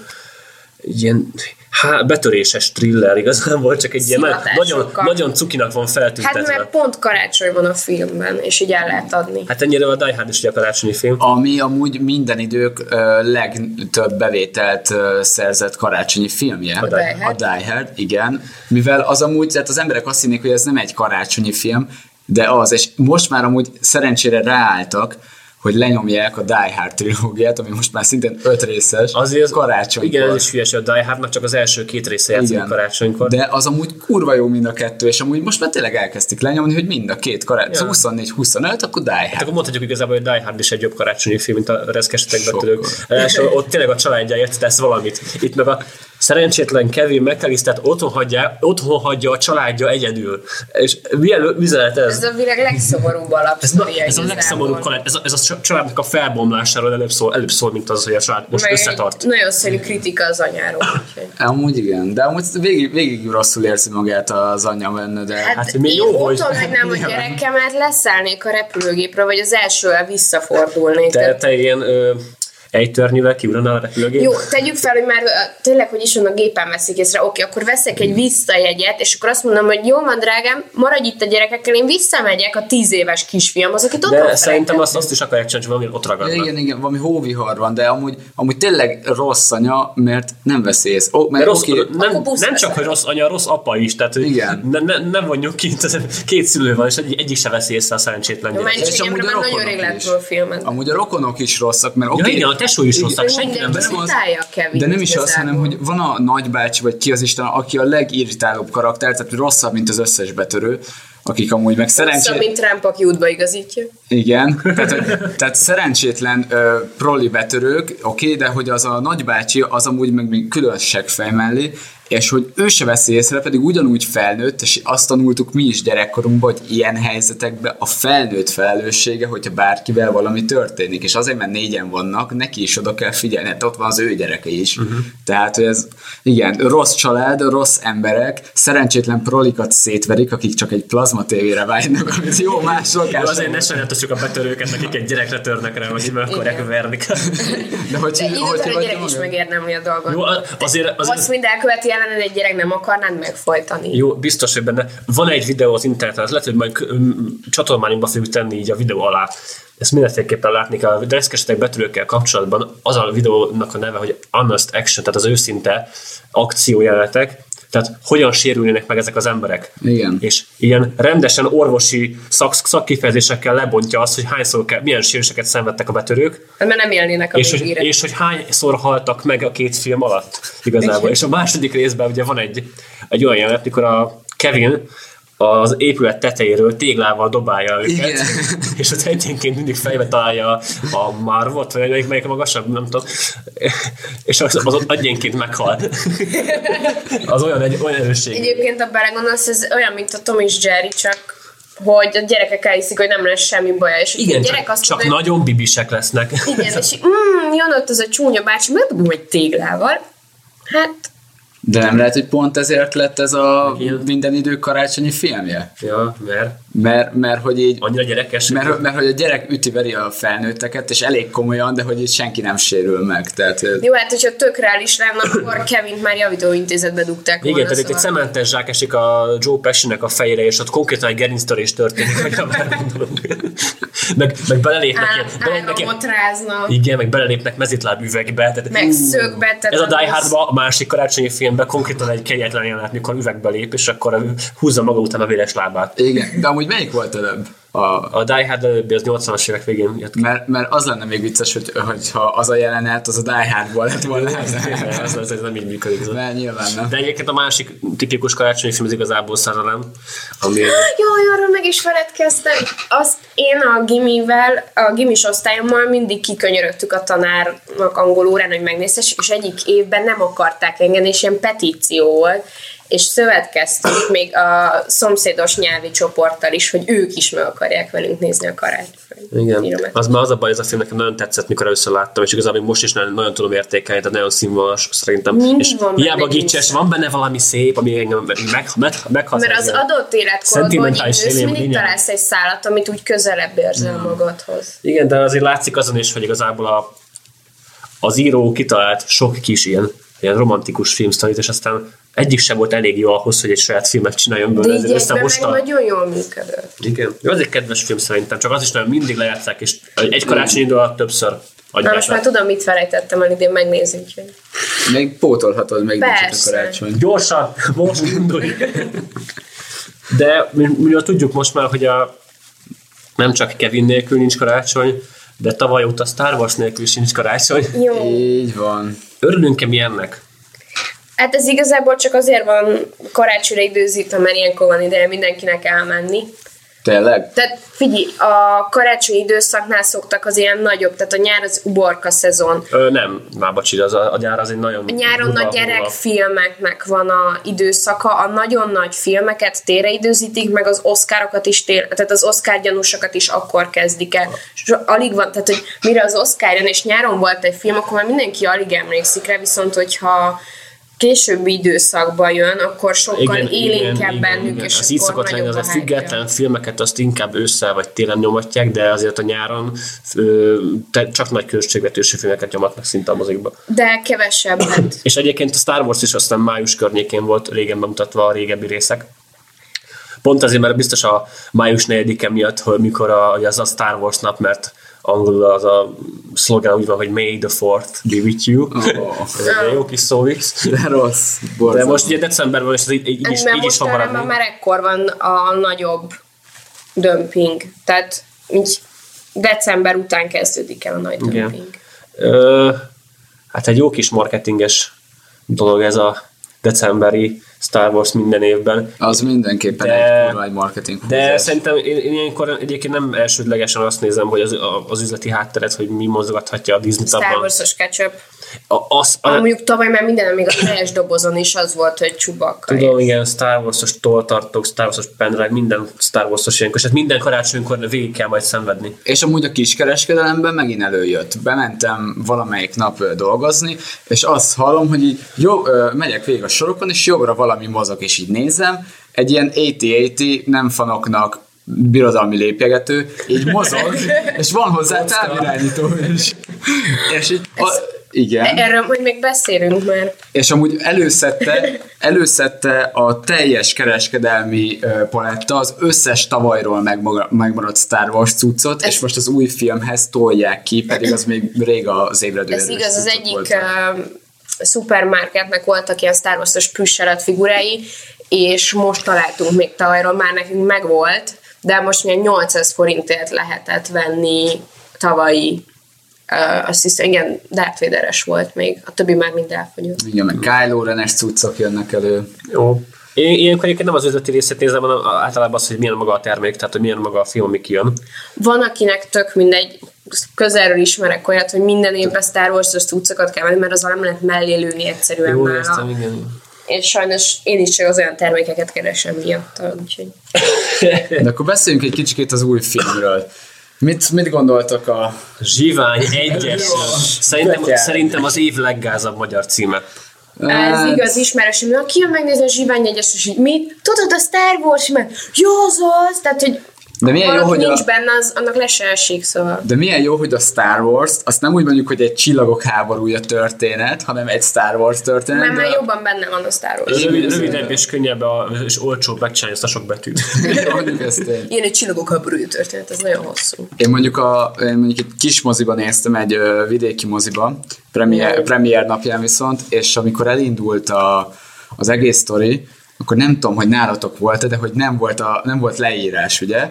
egy ilyen há, betöréses thriller igazából, csak egy ilyen nagyon, nagyon cukinak van Hát feltüntetve. mert pont karácsony van a filmben, és így el lehet adni. Hát ennyire a Die Hard is ugye a karácsonyi film. Ami amúgy minden idők ö, legtöbb bevételt ö, szerzett karácsonyi filmje. A Die Hard. A Die Hard, igen. Mivel az amúgy, tehát az emberek azt hinnék, hogy ez nem egy karácsonyi film, de az, és most már amúgy szerencsére ráálltak, hogy lenyomják a Die Hard trilógiát, ami most már szintén öt részes, Azért az- karácsonykor. Igen, ez is hülyeség, a Die Hardnak csak az első két része játszik karácsonykor. De az amúgy kurva jó mind a kettő, és amúgy most már tényleg elkezdték lenyomni, hogy mind a két karácsony, Ja. szóval 24-25, akkor Die Hát Hard. akkor mondhatjuk igazából, hogy Die Hard is egy jobb karácsonyi film, mint a reszkesetek betörők. És ott tényleg a családjáért tesz valamit. Itt meg a szerencsétlen Kevin McAllister otthon hagyja, otthon hagyja a családja egyedül. És milyen üzenet ez? Ez a világ legszomorúbb Ez, na, alapsztoria ez a legszomorúbb kaland, ez a, ez a családnak a felbomlásáról előbb szól, előbb szól, mint az, hogy a család most Meg összetart. Nagyon szerű kritika az anyáról. úgyhogy. Amúgy igen, de amúgy végig, végig rosszul érzi magát az anyja benne, de Hát, Hát, mi jó, hogy- otthon hagynám a gyerekemet, leszállnék a repülőgépről, vagy az elsővel visszafordulnék. Te, te ilyen ö, egy törnyűvel kiugrannál a repülőgép? Jó, tegyük fel, hogy már tényleg, hogy is van a gépen veszik észre, oké, akkor veszek egy visszajegyet, és akkor azt mondom, hogy jó van, drágám, maradj itt a gyerekekkel, én visszamegyek a tíz éves kisfiamhoz, akit ott De szerintem azt, azt is akarják csinálni, hogy valami ott Ja, ragadnak. igen, igen, valami hóvihar van, de amúgy, amúgy tényleg rossz anya, mert nem vesz ész. Ó, De mert rossz, oké, Akkor nem, nem csak, hogy rossz anya, rossz apa is, tehát hogy Igen. Ne, ne, nem vonjuk ki, két szülő van, és egy, egyik se veszi észre a szerencsétlen Jó, gyerek. mentségemre amúgy a rokonok rég is. amúgy a rokonok is rosszak, mert Ja, oké, igen, a tesó is rosszak, senki nem nem az- de nem is az, hanem hogy van a nagybácsi, vagy ki az Isten, aki a legirritálóbb karakter, tehát rosszabb, mint az összes betörő, akik amúgy meg szerencsé... mint Trump, aki útba igazítja. Igen, tehát, tehát szerencsétlen ö, proli betörők, oké, de hogy az a nagybácsi, az amúgy meg még különöség fej mellé, és hogy ő se veszi észre, pedig ugyanúgy felnőtt, és azt tanultuk mi is gyerekkorunkban, hogy ilyen helyzetekben a felnőtt felelőssége, hogyha bárkivel valami történik, és azért, mert négyen vannak, neki is oda kell figyelni, hát ott van az ő gyereke is. Uh-huh. Tehát, hogy ez, igen, rossz család, rossz emberek, szerencsétlen prolikat szétverik, akik csak egy plazma tévére vágynak, <laughs> amit jó más Jó, lakásban azért ne sajnálatos a betörőket, akik egy gyerekre törnek rá, hogy meg akarják verni. De hogy, De hogy, hogy a gyerek is megérdemli a dolgot. Jó, azért, Azt azért mind elköveti ellened egy gyerek, nem akarnád megfojtani. jó, biztos, hogy benne van egy videó az interneten, az lehet, hogy majd csatornáinkba fogjuk tenni így a videó alá. Ezt mindenféleképpen látni kell. A dreszkesetek betörőkkel kapcsolatban az a videónak a neve, hogy honest action, tehát az őszinte akciójelenetek, tehát hogyan sérülnének meg ezek az emberek. Igen. És ilyen rendesen orvosi szak, szakkifejezésekkel lebontja azt, hogy hányszor kell, milyen sérüléseket szenvedtek a betörők, Hát Mert nem élnének a és hogy, és hogy hányszor haltak meg a két film alatt igazából. És a második részben ugye van egy, egy olyan jelenet, mikor a Kevin az épület tetejéről téglával dobálja őket, Igen. <laughs> és ott egyenként mindig fejbe találja a Marvot, vagy melyik, melyik a magasabb, nem tudom, és az, az ott egyenként meghal. <laughs> az olyan, egy, olyan erősség. Egyébként, ha belegondolsz, ez olyan, mint a Tom és Jerry, csak hogy a gyerekek elhiszik, hogy nem lesz semmi baja. És Igen, a gyerek csak, azt csak mondja, nagyon bibisek lesznek. Igen, és mm, jön ott az a csúnya bácsi, miért dobom egy téglával? Hát, De nem lehet, hogy pont ezért lett ez a Igen. minden idő karácsonyi filmje? Ja, mert Mert, mert hogy így annyira gyerekes. mert, mert hogy a gyerek üti-veri a felnőtteket, és elég komolyan, de hogy itt senki nem sérül meg. Tehát, Jó, hát hogyha tök reális lenne, akkor Kevin már javítóintézetbe dugták volna. Igen, tehát itt egy szóval. szementes zsák esik a Joe Pesci-nek a fejére, és ott konkrétan egy gerinctörés történik, hogy meg, meg belelépnek, Á- ilyen- belelépnek ilyen- igen, meg belelépnek mezitláb üvegbe. Tehát, meg szögbe. Tehát ez a Die Hardban, a másik karácsonyi filmben konkrétan egy kegyetlen jelenet, mikor üvegbe lép, és akkor húzza maga után a véres lábát. igen, de amúgy melyik volt előbb? A, A Die Hard előbbi az 80-as évek végén jött ki. mert, mert az lenne még vicces, hogy, hogyha az a jelenet, az a Die Hardból lett volna. ez, ez, ez nem így működik. ez a- Mert nyilván nem. De egyébként a másik tipikus karácsonyi film az igazából szerelem, ami Jaj, arról meg is feledkeztem. Azt én a gimivel, a gimis osztályommal mindig kikönyörögtük a tanárnak angol órán, hogy megnézte, és egyik évben nem akarták engedni, és ilyen petíció volt, és szövetkeztünk még a szomszédos nyelvi csoporttal is, hogy ők is meg akarják velünk nézni a karácsony. Igen, az már az a baj, ez a film nekem nagyon tetszett, mikor először láttam, és igazából most is nagyon, nagyon tudom értékelni, tehát nagyon színvonalas szerintem. Mindig és van benne hiába gicses, van benne valami szép, ami engem meg, meg, meghat. Mert az adott életkorodban, nősz, élmény, mindig találsz egy szállat, amit úgy közelebb érzel magadhoz. Igen, de azért látszik azon is, hogy igazából a, az író kitalált sok kis ilyen, ilyen romantikus filmsztorit, és aztán egyik sem volt elég jó ahhoz, hogy egy saját filmet csináljon De belőle, így ezért egyben meg nagyon jól működött. Igen. Jó, az egy kedves film szerintem, csak az is nagyon mindig lejátszák, és egy karácsonyi idő alatt többször Na most már tudom, mit felejtettem el, idén úgyhogy- Még pótolhatod nincs itt a Persze. karácsony. Gyorsan, most indulj. De mi- mivel tudjuk most már, hogy a, nem csak Kevin nélkül nincs karácsony, de tavaly óta Star Wars nélkül sincs karácsony. Jó. Így van. Örülünk-e mi ennek? Hát ez igazából csak azért van karácsonyra időzítve, mert ilyenkor van ideje mindenkinek elmenni. Tényleg? Tehát figyelj, a karácsonyi időszaknál szoktak az ilyen nagyobb, tehát a nyár az uborka szezon. Ö, nem, már bocsi, az a, a gyár az egy nagyon... A nyáron nagy gyerekfilmeknek van a időszaka, a nagyon nagy filmeket tére időzítik, meg az oszkárokat is tér, tehát az oszkár gyanúsokat is akkor kezdik el. És alig van, tehát hogy mire az oszkár jön, és nyáron volt egy film, akkor már mindenki alig emlékszik rá, viszont hogyha későbbi időszakban jön, akkor sokkal igen, élénkebb igen, bennük, igen. és Az így szokott lenni, az a független filmeket azt inkább ősszel vagy télen nyomatják, de azért a nyáron ö, te, csak nagy költségvetősű filmeket nyomatnak szinte a mozikba. De kevesebbet. És egyébként a Star Wars is aztán május környékén volt régen bemutatva a régebbi részek. Pont azért, mert biztos a május 4-e miatt, hogy mikor a, az a Star Wars nap, mert angolul az a szlogán úgy van, hogy May the Fourth be with you. Oh. Ez egy jó kis szó vicc. De rossz. De Borzalmas. most ugye decemberben, és ez így, így, is, így is fog maradni. már ekkor van a nagyobb dömping. Tehát így december után kezdődik el a nagy Igen. dömping. Ö, hát egy jó kis marketinges dolog ez a decemberi Star Wars minden évben. Az mindenképpen De- egy kurva egy marketing De húzás. szerintem én, én ilyenkor egyébként nem elsődlegesen azt nézem, hogy az, az üzleti hátteret, hogy mi mozgathatja a Disney-t Star abban. Wars-os ketchup. A, az, A, a, mondjuk tavaly már minden, még a teljes dobozon is az volt, hogy csubakka. tudom, igen, Star Wars-os tolltartók, Star Wars-os pendrive, minden Star Wars-os ilyenkor, és hát minden karácsonykor végig kell majd szenvedni. És amúgy a kiskereskedelemben megint előjött. Bementem valamelyik nap dolgozni, és azt hallom, hogy így jó, megyek végig a sorokon, és jobbra valami mozog, és így nézem, egy ilyen 80-80 nem fanoknak birodalmi lépjegető, így mozog, <laughs> és van hozzá távirányító is. És így, a, igen. De erről majd még beszélünk már. És amúgy előszedte, előszedte a teljes kereskedelmi paletta az összes tavalyról megmaradt Star Wars cuccot, és most az új filmhez tolják ki, pedig az még rég az ébredő Ez igaz, az egyik voltak. uh, szupermarketnek voltak ilyen Star Wars-os figurái, és most találtunk még tavalyról, már nekünk megvolt, de most milyen 800 forintért lehetett venni tavalyi uh, azt hiszem, igen, Darth Vader-es volt még, a többi már mind elfogyott. Igen, meg Kylo Ren-es cuccok jönnek elő. Jó. Én ilyenkor egyébként nem az üzleti részét nézem, hanem általában az, hogy milyen maga a termék, tehát hogy milyen maga a film, ami kijön. Van, akinek tök mindegy, közelről ismerek olyat, hogy minden évben Star Wars-os cuccokat kell venni, mert az nem lehet mellé lőni egyszerűen Jó, nála. értem, igen. És sajnos én is csak az olyan termékeket keresem miatta, úgyhogy... De akkor beszéljünk egy kicsikét az új filmről. Mit, mit gondoltak a... Zsivány egyes. Szerintem, Betyár. szerintem az év leggázabb magyar címe. Ez Hát- igaz ismerősöm, na ki jön megnézni a zsivány egyes, és így mi? Tudod, a Star Wars, mert jó az az, tehát, hogy De milyen jó, hogy a- nincs benne, az, annak le se esik, szóval. De milyen jó, hogy a Star Wars, azt nem úgy mondjuk, hogy egy csillagok háborúja történet, hanem egy Star Wars történet. Mert de- már jobban benne van a Star Wars. Rövid, rövidebb és könnyebb a, és olcsóbb megcsinálni ezt a sok betűt. <laughs> Ilyen egy csillagok háborúja történet, ez nagyon hosszú. Én mondjuk, a, én mondjuk egy kis moziban néztem, egy ö, vidéki moziba, premier, premier napján viszont, és amikor elindult a, az egész sztori, akkor nem tudom, hogy nálatok volt de hogy nem volt, a, nem volt leírás, ugye?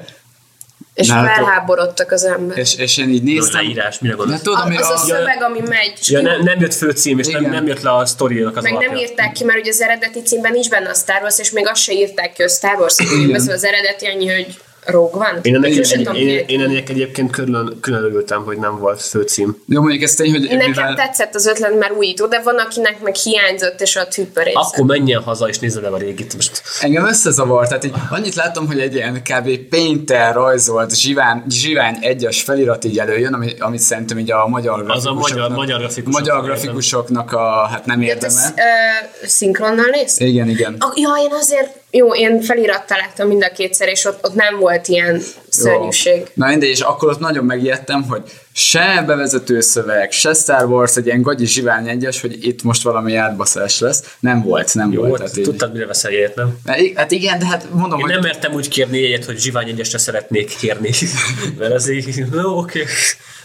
És Nálatok- felháborodtak az emberek. És, és én így Néztem. leírás, mire De gondolsz? tudom, A, az a a, szöveg, ami megy, Ja, ki- ne, nem jött főcím, és nem, Igen. nem jött le a sztorinak az meg nem alapja. írták ki, mert ugye az eredeti címben nincs benne a Star Wars, és még azt se írták ki, hogy Star Wars filmben, szóval az eredeti annyi, hogy Rogue One. Én ennek, egy, tudom, én, én ennek egyébként külön, külön örültem, hogy nem volt főcím. jó, mondjuk ez tény, hogy Nekem mivel, tetszett az ötlet, mert újító, de van, akinek meg hiányzott, és ott hüppörészett. Akkor menjen haza, és nézze le a régit. Most engem összezavar, tehát így annyit látom, hogy egy ilyen kb. painter rajzolt zsivány, zsivány egyes felirat így előjön, ami, amit szerintem így a magyar Az a grafikusoknak, magyar- magyar grafikusok, magyar grafikusoknak a, hát nem érdeme. sz- ö, szinkronnal nézted? Igen, igen. Ah, Ja, én azért, jó, én felirattal láttam mind a kétszer, és ott, ott nem volt ilyen szörnyűség. Na mindegy, és akkor ott nagyon megijedtem, hogy se bevezető szöveg, se Star Wars, egy ilyen gagyi zsivány egyes, hogy itt most valami átbaszás lesz. Nem volt, nem jó volt. volt, Tehát így. tudtad, mire veszel jegyet, nem? Hát igen, de hát mondom, Én hogy nem mertem úgy kérni jegyet, hogy Zsivány egyesre szeretnék kérni. <laughs> Mert ez így, no, oké.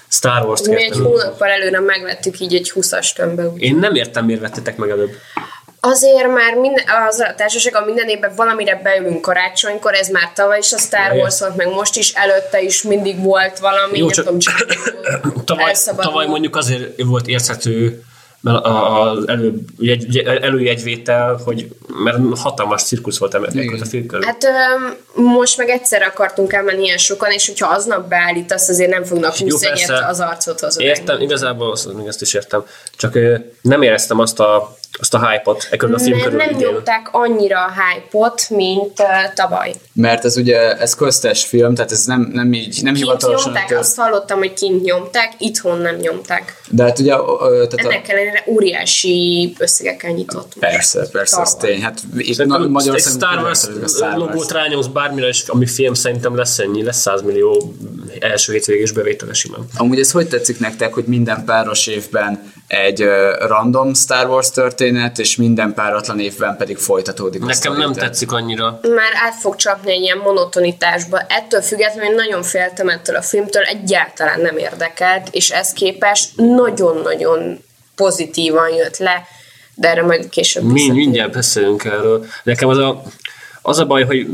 Star Wars-t Mi egy hónappal előre megvettük így egy 20-as tömbbe. úgy. Én nem értem, miért vettetek meg előbb. Azért már minden, az a társaság, a minden évben valamire beülünk karácsonykor, ez már tavaly is a Star Wars volt, meg most is, előtte is mindig volt valami, Jó, nem csak tudom, csak <coughs> Tavaly, tavaly mondjuk azért volt érthető mert az elő, jegy, előjegyvétel, hogy mert hatalmas cirkusz volt Igen. a film körül. Hát öm, most meg egyszer akartunk elmenni ilyen sokan, és hogyha aznap beállítasz, azért nem fognak Jó, 20 jegyet persze. az arcodhoz. Értem, igazából azt, még ezt is értem. Csak ö, nem éreztem azt a, azt a hype-ot e körül a film Nem, körül nem nyomták annyira a hype-ot, mint uh, tavaly. mert ez ugye, ez köztes film, tehát ez nem, nem így, nem Kint hivatalosan. nyomták, azt hallottam, hogy kint nyomták, itthon nem nyomták. De hát ugye, ö, tehát a, Ennek ellenére óriási összegekkel nyitott. persze, persze, Star Wars. tény. Hát itt na, egy Magyarországon Star Wars következik a Star Wars. logót rányomsz bármire, és ami film szerintem lesz ennyi, lesz 100 millió első hétvégés bevétele simán. Amúgy ez hogy tetszik nektek, hogy minden páros évben egy random Star Wars történet, és minden páratlan évben pedig folytatódik a Nekem sztori, nem tetszik annyira. Már át fog csapni egy ilyen monotonitásba. Ettől függetlenül én nagyon féltem ettől a filmtől, egyáltalán nem érdekelt, és ez képest nagyon-nagyon pozitívan jött le, de erre majd később Mind, visszatérünk. mindjárt beszélünk erről. Nekem az a, az a baj, hogy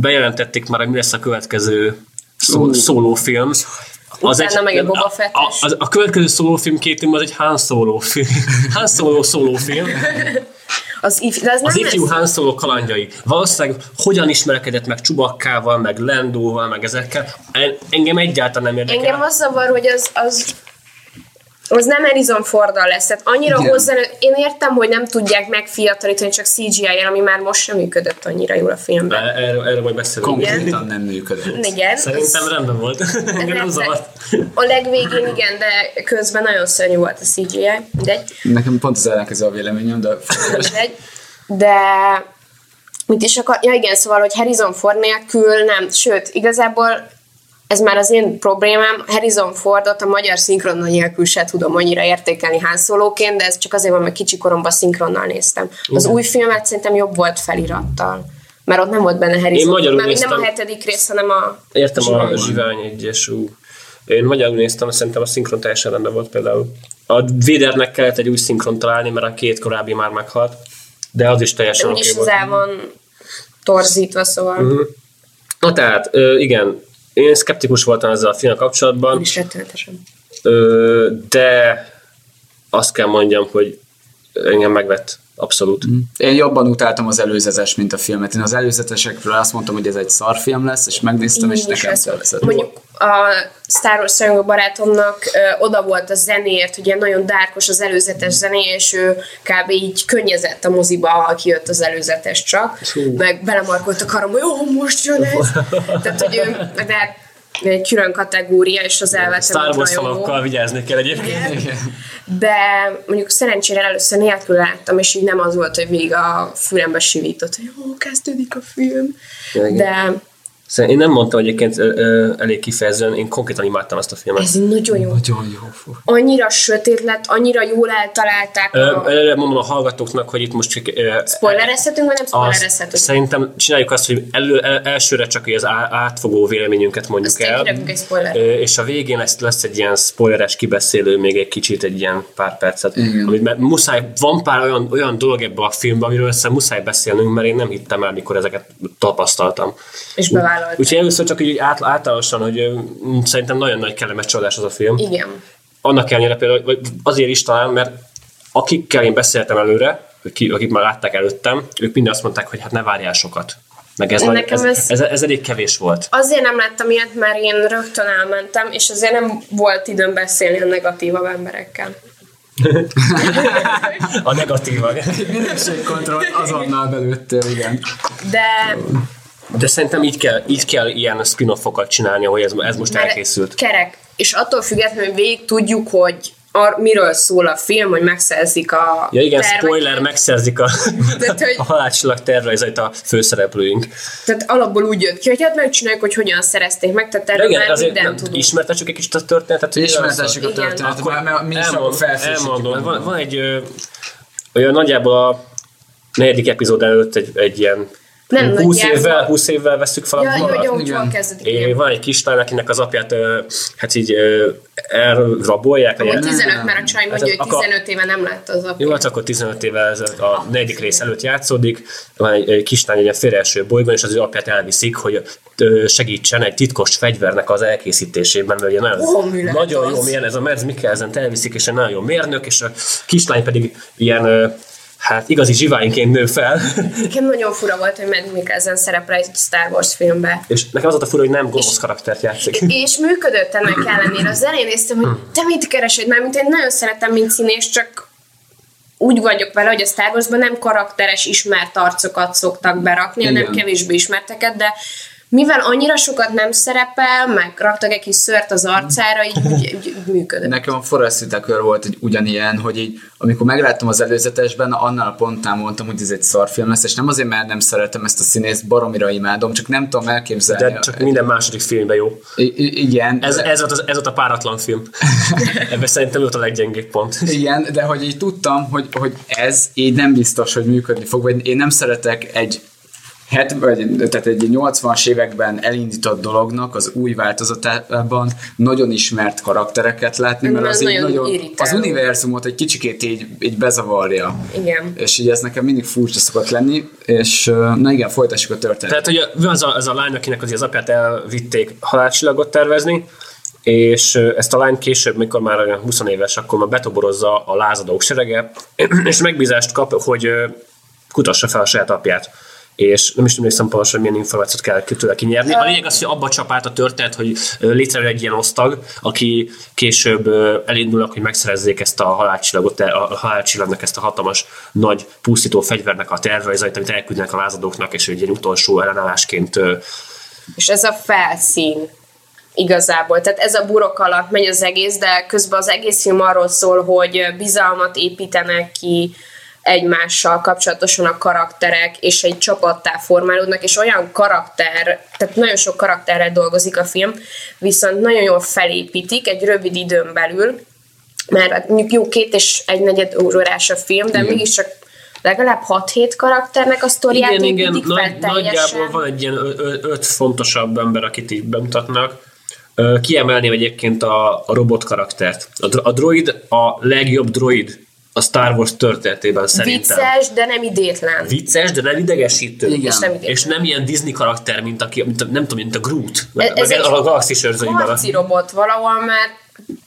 bejelentették már, hogy mi lesz a következő szó, szólófilm. Az Utána meg egy Boba a, Fett-es. a, a, következő szólófilm két az egy Han Solo film. <laughs> Han Solo szólófilm. Az, if, de az, Az nem ifjú Han Solo kalandjai. Valószínűleg hogyan ismerkedett meg Csubakkával, meg Lendóval, meg ezekkel. En- Engem egyáltalán nem érdekel. Engem az zavar, hogy az, az az nem Harrison Forddal lesz, tehát annyira Igen. hozzá, én értem, hogy nem tudják megfiatalítani csak CGI-jel, ami már most sem működött annyira jól a filmben. E- Erről, erről majd beszélünk. Konkrétan nem működött. Igen. Szerintem ez- rendben volt. Engem nem zavart. A legvégén igen, de közben nagyon szörnyű volt a CGI, mindegy. Nekem pont az ellenkező a véleményem, de mindegy. De mit is akar... Ja igen, szóval, hogy Harrison Ford nélkül nem, sőt, igazából ez már az én problémám, Harrison Fordot a magyar szinkronnal nélkül se tudom annyira értékelni Han Solo-ként, de ez csak azért van, mert kicsi koromban szinkronnal néztem. Az Igen. új filmet szerintem jobb volt felirattal. Mert ott nem volt benne Harrison Én magyarul Ford. Már nem néztem. a hetedik rész, hanem a Értem zsivány. a zsivány egyes. ú. Én magyarul néztem, szerintem a szinkron teljesen rendben volt például. A Védernek kellett egy új szinkron találni, mert a két korábbi már meghalt. De az is teljesen oké úgyis volt. az el van torzítva, szóval Mhm. Na tehát, igen, én szkeptikus voltam ezzel a filmmel kapcsolatban, is rettenetesen. de azt kell mondjam, hogy engem megvett abszolút. Én jobban utáltam az előzetes, mint a filmet. Én az előzetesekről azt mondtam, hogy ez egy szarfilm lesz, és megnéztem, és Én is nekem tetszett. Mondjuk a Star Wars rajongó barátomnak ö, oda volt a zenéért, ugye nagyon dárkos az előzetes zené, és ő kb. így könnyezett a moziba, ha kijött az előzetes csak, meg belemarkolt a karom, hogy jó, most jön ez. <laughs> Tehát, hogy ő, de egy külön kategória, és az elvettem Star Wars falakkal vigyázni kell egyébként. de mondjuk szerencsére először nélkül láttam, és így nem az volt, hogy végig a fülembe sivított, hogy ó, kezdődik a film. Igen. De Szóval én nem mondtam egyébként ö, ö, elég kifejezően, én konkrétan imádtam azt a filmet. ez nagyon jó. Nagyon jó. Fú. Annyira sötét lett, annyira jól eltalálták Ö, a... Előre mondom a hallgatóknak, hogy itt most csak... ö, Spoilerezhetünk, vagy nem spoilerezhetünk? szerintem csináljuk azt, hogy elő, el, elsőre csak az á- átfogó véleményünket mondjuk Aztán el. egy spoiler. Ö, És a végén lesz, lesz egy ilyen spoileres kibeszélő, még egy kicsit, egy ilyen pár percet. Igen. Amit, mert muszáj, van pár olyan, olyan dolog ebbe a filmben, amiről össze muszáj beszélnünk, mert én nem hittem el, mikor ezeket tapasztaltam. És bevállalt. Úgyhogy először csak így át, általánosan, hogy szerintem nagyon nagy kellemes csalódás az a film. Igen. Annak ellenére például, vagy azért is talán, mert akikkel én beszéltem előre, ki- akik már látták előttem, ők mind azt mondták, hogy hát ne várjál sokat. Meg ez, nagy, ez, ez- ez, ez, elég kevés volt. Azért nem láttam ilyet, mert én rögtön elmentem, és azért nem volt időm beszélni a negatívabb emberekkel. <laughs> A negatíva. Minőségkontroll azonnal belőttél, igen. De De szerintem így kell, így kell ilyen spin-offokat csinálni, hogy ez, ez most mert elkészült. kerek. És attól függetlenül végig tudjuk, hogy ar- miről szól a film, hogy megszerzik a Ja igen, terveket. spoiler, megszerzik a, Tehát, hogy- <laughs> a halálcsillag tervrajzait a főszereplőink. Tehát alapból úgy jött ki, hogy hát megcsináljuk, hogy hogyan szerezték meg, tehát erről igen, már azért mindent nem, tudunk. ismertessük egy kicsit a történetet. hogy? Ismertessük a történetet, Akkor mi is elmond, elmondom. Van, van egy ö, olyan nagyjából a negyedik epizód előtt egy, egy ilyen Nem 20 nagyjából. évvel, 20 évvel veszük fel Ja, a jó, vonalat. jó, igen. hol kezdődik. É, van egy kislány, akinek az apját hát így elrabolják. el- 15, mert a csaj Hát mondja, ez hogy akar- 15 éve nem látta az Jó, apját. hát akkor 15 évvel ez a negyedik rész előtt játszódik, van egy, egy kislány egy félreeső bolygón, és az ő apját elviszik, hogy segítsen egy titkos fegyvernek az elkészítésében, mert ugye nagyon, lehet nagyon jó mérnök, ez a Mads Mikkelsen elviszik, és egy nagyon jó mérnök, és a kislány pedig ilyen hát igazi zsiványként nő fel, Nekem nagyon fura volt, hogy Matt Mikkelsen szerepel egy Star Wars filmbe. és nekem az volt a fura, hogy nem gonosz karaktert játszik. <laughs> És működött ennek ellenére. Az elején néztem, hogy te mit keresed már, mint én nagyon szeretem, mint színés, csak úgy vagyok vele, hogy a Star Warsban nem karakteres, ismert arcokat szoktak berakni, hanem Igen. kevésbé ismerteket, de mivel annyira sokat nem szerepel, meg raktak egy kis szört az arcára, így, így, <laughs> így, így működött. Nekem a Forest Whitaker volt egy ugyanilyen, hogy így, amikor megláttam az előzetesben, annál a pontán mondtam, hogy ez egy szarfilm lesz, és nem azért, mert nem szeretem ezt a színészt, baromira imádom, csak nem tudom elképzelni. De csak minden második filmben jó. I- igen. Ez, ez, volt, az, ez volt a páratlan film. <laughs> Ebben szerintem volt a leggyengébb pont. Igen, de hogy így tudtam, hogy, hogy ez így nem biztos, hogy működni fog, vagy én nem szeretek egy het, vagy, tehát egy 80-as években elindított dolognak az új változatában nagyon ismert karaktereket látni, mert az így nagyon nagyon, irritáló. az univerzumot egy kicsikét így, így bezavarja. Igen. És így ez nekem mindig furcsa szokott lenni, és na igen, folytassuk a történetet. Tehát, hogy az a, az a lány, akinek az, az apját elvitték halálcsillagot tervezni, és ezt a lány később, mikor már olyan 20 éves, akkor már betoborozza a lázadók serege, <clears throat> és megbízást kap, hogy kutassa fel a saját apját. És nem is emlékszem pontosan, milyen információt kell tőle kinyerni. A lényeg az, hogy abba csap át a történet, hogy létrejön egy ilyen osztag, aki később elindulnak, hogy megszerezzék ezt a halálcsillagot, a halálcsillagnak ezt a hatalmas, nagy, pusztító fegyvernek a tervrajzait, amit elküldnek a lázadóknak, és egy ilyen utolsó ellenállásként És ez a felszín igazából. Tehát ez a burok alatt megy az egész, de közben az egész film arról szól, hogy bizalmat építenek ki egymással kapcsolatosan a karakterek, és egy csapattá formálódnak, és olyan karakter, tehát nagyon sok karakterrel dolgozik a film, viszont nagyon jól felépítik egy rövid időn belül, mert hát mondjuk jó két és egy negyed órás a film, de mégiscsak legalább 6-7 karakternek a sztoriát Igen, igen, nagy, nagyjából van egy ilyen öt fontosabb ember, akit így bemutatnak. Kiemelném egyébként a, a robot karaktert. A, a droid a legjobb droid a Star Wars történetében szerintem. Vicces, de nem idétlen. Vicces, de nem idegesítő. Igen. És nem idétlen. És nem ilyen Disney karakter, mint, aki, mint a, nem tudom, mint a Groot. Meg, Ez- ez meg egy a galaxis harci robot valahol, mert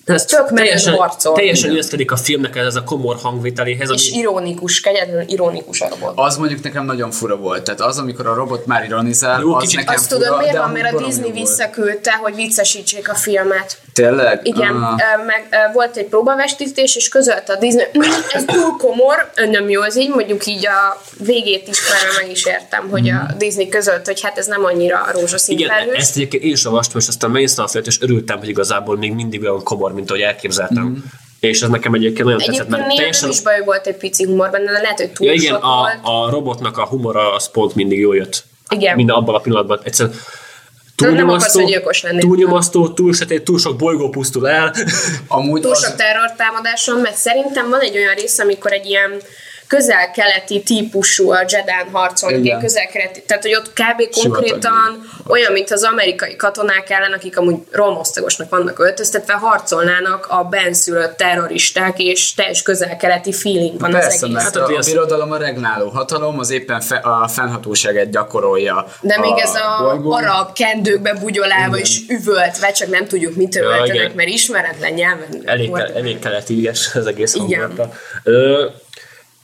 Ez tök menő teljesen, harcol. teljesen illeszkedik a filmnek ez a komor hangvételéhez, ami És ironikus, kegyetlenül ironikus a robot. Az mondjuk nekem nagyon fura volt. Tehát az, amikor a robot már ironizál, Jó, az kicsit- nekem Azt fura, tudod miért de van, mert a Disney visszaküldte, hogy viccesítsék a filmet. Tényleg? Igen, uh. meg volt egy próbavestítés, és közölte a Disney, "Mm, <clears throat> ez túl komor, nem jó az így, mondjuk így a végét is már meg is értem, hogy a Disney közölt, hogy hát ez nem annyira rózsaszín Igen, felhős. ezt egyébként én is olvastam, és aztán megnéztem a és örültem, hogy igazából még mindig olyan komor, mint ahogy elképzeltem. Mhm. És ez nekem egyébként nagyon tetszett, Egyébként mert néha teljesen... nem is baj, volt egy pici humor benne, de lehet, hogy túl Ja igen, sok a, volt. a robotnak a humora az pont mindig jól jött. Igen. Minden abban a pillanatban. Egyszerűen Tudod, nem akarsz, lenni. túlnyomasztó, túl sötét, túl sok bolygó pusztul el. Amúgy túl az, sok terrortámadáson, mert szerintem van egy olyan rész, amikor egy ilyen közel-keleti típusú a Jedán harcolnak, Igen. közel-keleti, tehát hogy ott kb. konkrétan olyan, mint az amerikai katonák ellen, akik amúgy romosztagosnak vannak öltöztetve, harcolnának a benszülött terroristák, és teljes közel-keleti feeling van az Persze, egész. mert Hát a, a birodalom a regnáló hatalom, az éppen fe, a fennhatóságát gyakorolja. De még ez a bolygón. arab kendőkbe bugyolálva és üvöltve, csak nem tudjuk, mit üvöltenek, igen. mert ismeretlen nyelven. elég, elég keletiges az egész Igen. hangulata.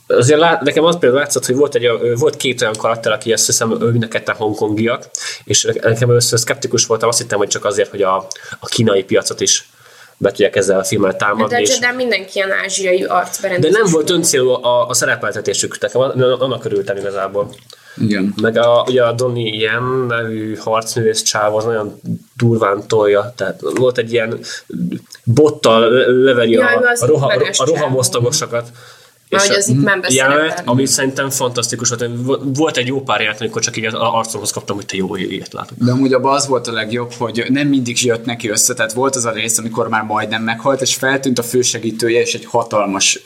Azért lát, nekem az például látszott, hogy volt, egy, volt két olyan karakter, aki azt hiszem ő mind a ketten hongkongiak, és nekem először szkeptikus voltam, azt hittem, hogy csak azért, hogy a, a kínai piacot is be tudják ezzel a filmmel De támadni. a és, Jedán mindenki ilyen ázsiai de arcberendezés. nem volt öncélú a, a szerepeltetésük, nekem annak örültem igazából. Igen. Meg a, ugye a Donnie Yen nevű harcművész csáv az nagyon durván tolja, tehát volt egy ilyen bottal le- leveri Jaj, a, a, roha, a csáv. rohamosztagosokat. Már hogy az itt nem jelenet, ami szerintem fantasztikus volt. Volt egy jó pár jelenet, amikor csak így az arcomhoz kaptam, hogy te jó, ilyet látok. De amúgy abban az volt a legjobb, hogy nem mindig jött neki össze, tehát volt az a rész, amikor már majdnem meghalt, és feltűnt a fősegítője, és egy hatalmas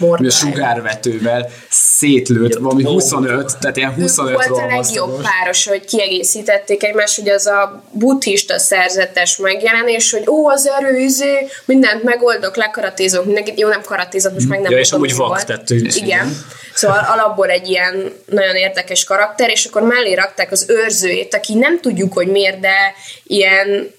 uh, sugárvetővel szétlőtt, valami 25, tehát ilyen 25 ők volt a legjobb páros, hogy kiegészítették egymást, hogy az a buddhista szerzetes megjelenés, hogy ó, az erő, izé, mindent megoldok, lekaratézok, mindenkit, jó, nem karatézok, most meg nem Ja, és amúgy mi tehát ő- Igen. Szóval alapból egy ilyen nagyon érdekes karakter, és akkor mellé rakták az őrzőjét, aki nem tudjuk, hogy miért, de ilyen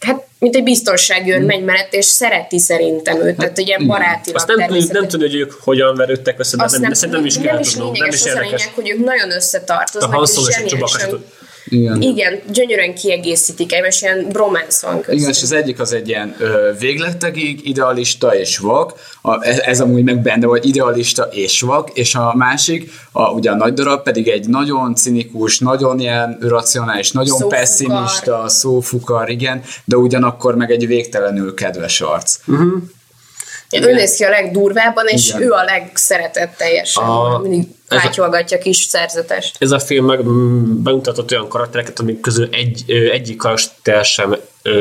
hát, mint egy biztonsági őr megy mellett, és szereti szerintem őt, tehát egy ilyen barátilag Azt nem, tudjuk- nem tudni, hogy ők hogyan verődtek össze, de Azt nem, nem, szerintem nem is kell nem is tudnom, nem is az a érdekes. lényeg, hogy ők nagyon összetartoznak, és és a se zseniálisan Igen. igen, gyönyörűen kiegészítik egymást, ilyen bromance van köztük. Igen, és az egyik az egy ilyen ö, végletekig idealista és vak, a, ez, ez amúgy meg benne volt, idealista és vak, és a másik, a, ugye a nagy darab pedig egy nagyon cinikus, nagyon ilyen racionális, nagyon Szófukar. pessimista, szófukar, igen, de ugyanakkor meg egy végtelenül kedves arc. Ő néz ki a legdurvábban, és Igen. ő a legszeretetteljesen. A- Mindig pátyolgatja kis szerzetest. Ez a film meg bemutatott olyan karaktereket, amik közül egy, egyik karakter sem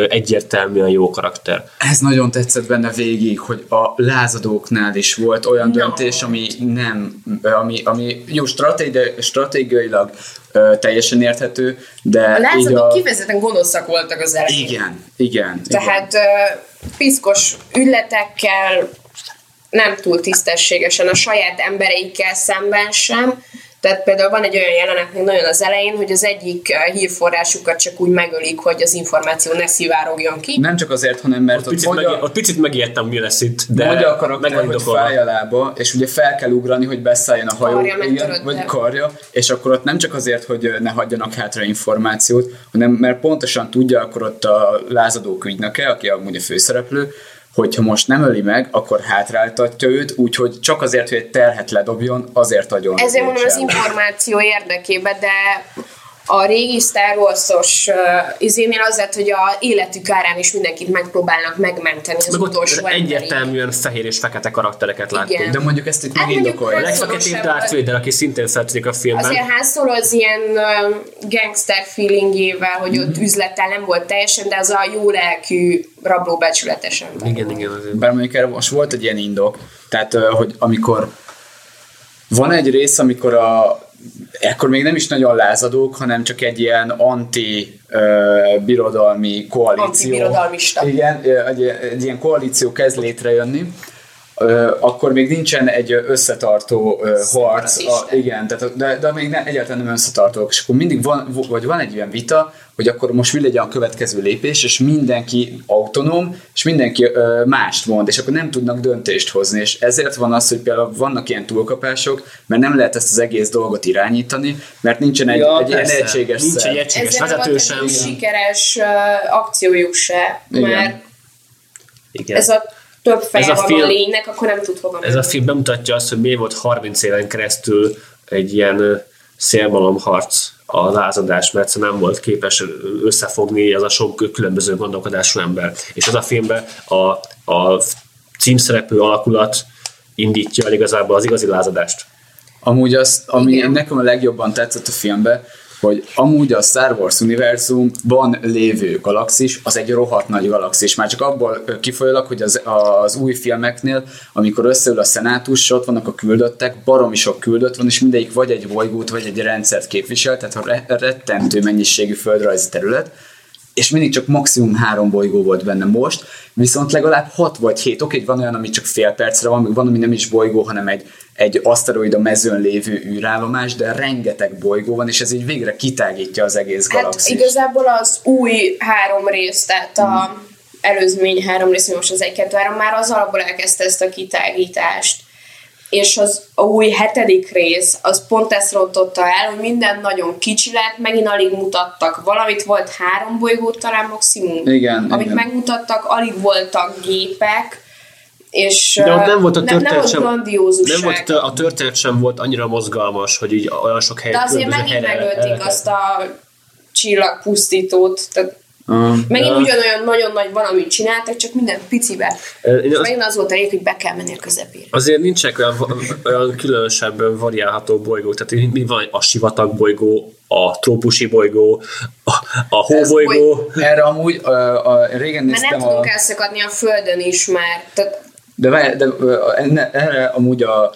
egyértelműen jó karakter. Ez nagyon tetszett benne végig, hogy a lázadóknál is volt olyan No. döntés, ami nem, ami, ami jó, stratégi, stratégiailag ö, teljesen érthető, de A lázadók a... kifejezetten gonoszak voltak az elején. Igen, igen. Tehát ö, piszkos ügyletekkel, nem túl tisztességesen a saját embereikkel szemben sem. Tehát például van egy olyan jelenet még nagyon az elején, hogy az egyik ö, hírforrásukat csak úgy megölik, hogy az információ ne szivárogjon ki. Nem csak azért, hanem mert Ott ott picit, mondja, meg, ott picit megijedtem, mi lesz itt, de mondja a karakter, hogy fáj a lába, és ugye fel kell ugrani, hogy beszálljon a hajó, Karja igen, vagy karja, és akkor ott nem csak azért, hogy ö, ne hagyjanak hátra információt, hanem mert pontosan tudja akkor ott a lázadók ügynöke, aki amúgy a főszereplő, hogyha most nem öli meg, akkor hátráltatja őt, úgyhogy csak azért, hogy egy terhet ledobjon, azért agyon. Ezért mondom az információ érdekében, de a régi Star Wars-os uh, izénél az lett, hogy a életük árán is mindenkit megpróbálnak megmenteni az Meg utolsó egyértelműen fehér és fekete karaktereket láttunk. Igen. De mondjuk ezt itt Hát mondjuk megindokolja. Szorosabb Darth. Vader, aki szintén feltűnik a filmben. Azért Han Solo az ilyen uh, gangster feelingével, hogy ott üzletel nem volt teljesen, de az a jó lelkű, rablóbecsületes ember. Igen, igen. Azért. Bár mondjuk erre most volt egy ilyen indok, tehát ö, hogy amikor van egy rész, amikor a ekkor még nem is nagyon lázadók, hanem csak egy ilyen anti-birodalmi koalíció. Antibirodalmista. Igen, egy, egy ilyen koalíció kezd létrejönni, akkor még nincsen egy összetartó harc. A, igen, tehát, de, de még ne, egyáltalán nem összetartók. És akkor mindig van, vagy van egy ilyen vita, hogy akkor most mi legyen a következő lépés, és mindenki autonóm, és mindenki ö, mást mond, és akkor nem tudnak döntést hozni, és ezért van az, hogy például vannak ilyen túlkapások, mert nem lehet ezt az egész dolgot irányítani, mert nincsen egy, Ja, egy ilyen egységes Nincs szer. egy egységes Ezzel vezető sem. sikeres uh, akciójuk se, Igen. mert Igen. ez a több feje Ez a van film- a lénynek, akkor nem tud hova Ez menni. a film bemutatja azt, hogy miért volt 30 éven keresztül egy ilyen szélmalomharc a lázadás, mert egyszerűen nem volt képes összefogni az a sok különböző gondolkodású ember. És az a filmben a, a címszereplő alakulat indítja el igazából az igazi lázadást. Amúgy az, ami Igen. nekem a legjobban tetszett a filmbe, hogy amúgy a Star Wars univerzumban lévő galaxis, az egy rohadt nagy galaxis. Már csak abból kifolyólag, hogy az, az új filmeknél, amikor összeül a szenátus, ott vannak a küldöttek, baromi sok küldött van, és mindegyik vagy egy bolygót, vagy egy rendszert képvisel, tehát a re- rettentő mennyiségű földrajzi terület, és mindig csak maximum három bolygó volt benne most, viszont legalább hat vagy hét, oké, van olyan, ami csak fél percre van, meg van, ami nem is bolygó, hanem egy, egy aszteroida mezőn lévő űrállomás, de rengeteg bolygó van, és ez így végre kitágítja az egész Hát galaxist. igazából az új három rész, tehát a előzmény három rész, most az 1 2 3 már az alapból elkezdte ezt a kitágítást. És az a új hetedik rész, az pont ezt rontotta el, hogy minden nagyon kicsi lett, megint alig mutattak valamit, volt három bolygót talán maximum, Igen, amit igen. megmutattak, alig voltak gépek, és De ott nem volt a nem, nem történet volt sem, grandiózusság. nem volt, a történet sem volt annyira mozgalmas, hogy így olyan sok helyen De azért megint helyre megölték el- azt a csillagpusztítót, tehát Um, Megint Ja. ugyanolyan nagyon nagy valamit csináltak, csak minden picibe. Én És azt- megint az volt a lényeg, hogy be kell menni a közepére. Azért nincsenek olyan, olyan különösebb variálható bolygók, tehát mi van a sivatag bolygó, a trópusi bolygó, a, a hóbolygó, erre amúgy uh, a, régen Mert nem néztem a... tudunk elszakadni a Földön is már. Tehát De, várj, de enne, erre amúgy a,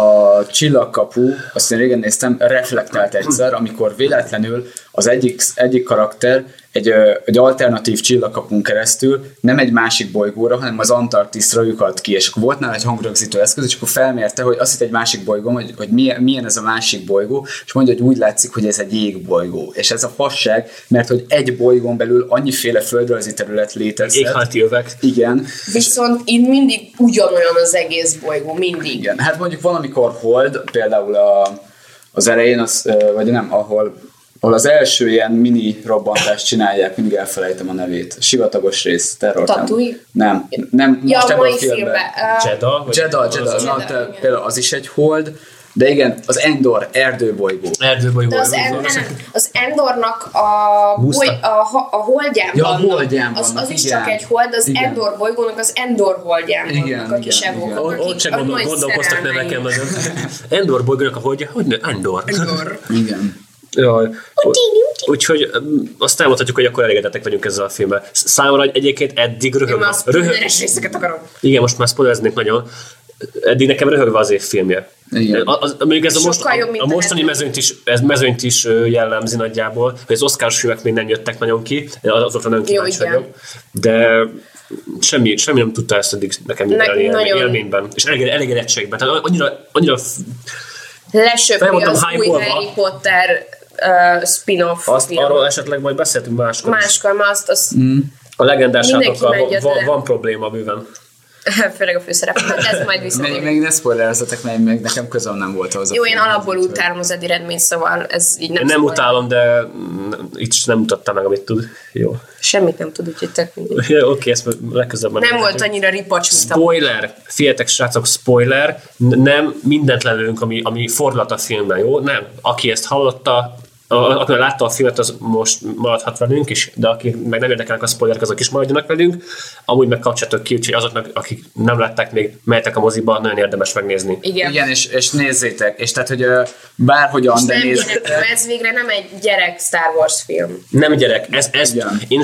a csillagkapu, azt én régen néztem, reflektált egyszer, amikor véletlenül az egyik, egyik karakter egy, egy alternatív csillagkapun keresztül nem egy másik bolygóra, hanem az Antarktiszra lyukadt ki, és akkor volt nála egy hangrögzítő eszköz, és akkor felmérte, hogy azt hitt egy másik bolygó, hogy, hogy milyen, milyen ez a másik bolygó, és mondja, hogy úgy látszik, hogy ez egy jégbolygó. És ez a fasság, mert hogy egy bolygón belül annyiféle földrajzi terület létezik. éghajlati övek. Igen, viszont itt mindig ugyanolyan az egész bolygó, mindig. Igen, hát mondjuk valamikor Hold, például a, az elején, az, vagy nem, ahol, ahol az első ilyen mini robbantást csinálják, mindig elfelejtem a nevét. Sivatagos rész, terror. Tatooine? Nem, nem, Ja, most a ebben a filmben. filmben. Uh, Jeddah? vagy- Jeddah, Jeddah, az- na, te, például az is egy Hold, de igen, az Endor, erdőbolygó. Erdőbolygó. de az, en, nem, az Endornak a, boly, a, a, holdján Ja, a vannak. holdján az, vannak, az is igen. csak egy hold, az Igen. Endor bolygónak az Endor holdján Igen, vannak a kis evók. Ott se gondol, gondolkoztak neveken nagyon. Endor bolygónak a hogy, hogy ne? Endor. Endor. Igen. Jaj. Úgyhogy azt elmondhatjuk, hogy akkor elégedettek vagyunk ezzel a filmmel. Sz- Számomra egyébként eddig Én röhög, már a röhög, részeket akarom. igen, most már spoilereznék nagyon, eddig nekem röhögve az év filmje. Igen. A, az, mondjuk ez a, most, a, a mostani mezőnyt is, ez mezőnyt is jellemzi nagyjából, hogy az Oscars filmek még nem jöttek nagyon ki, azokra nem kíváncsi vagyok, de semmi, semmi nem tudta ezt eddig nekem Ne- élmény, nagyon. élményben, és elég, elégedettségben. Tehát annyira, annyira Lesöpri az új. Harry Potter uh, spin-off azt, film. arról esetleg majd beszéltünk máskor. Máskor, ma azt, azt A legendás menjen van, van probléma bőven. <laughs> főleg a főszerep, de ezt majd Még, visszatérünk. még ne spoilerezzetek, mert még nekem közöm nem volt hozzá. Jó, én alapból utálom az Redmayne, szóval ez így nem Én nem utálom, de mm, itt is nem mutatta meg, amit tud. Jó. Semmit nem tud, úgyhogy tök mindegy. <laughs> Oké, ezt legközelebb Nem volt annyira ripacs, mint a Spoiler! Figyeljetek, srácok, spoiler! Nem mindent lelőünk, ami, ami fordulat a filmben, jó? Nem. Aki ezt hallotta, aki látta a filmet, az most maradhat velünk is, de akik meg nem érdekelnek a spoilerek, azok is maradjanak velünk. Amúgy meg kapcsoltok ki, úgyhogy azoknak, akik nem látták még, mehetek a moziba, nagyon érdemes megnézni. Igen. Igen, és, és nézzétek, és tehát, hogy bárhogyan, És de nem nézzétek. gyerek, ez végre nem egy gyerek Star Wars film. Nem gyerek, ez, ez Igen. én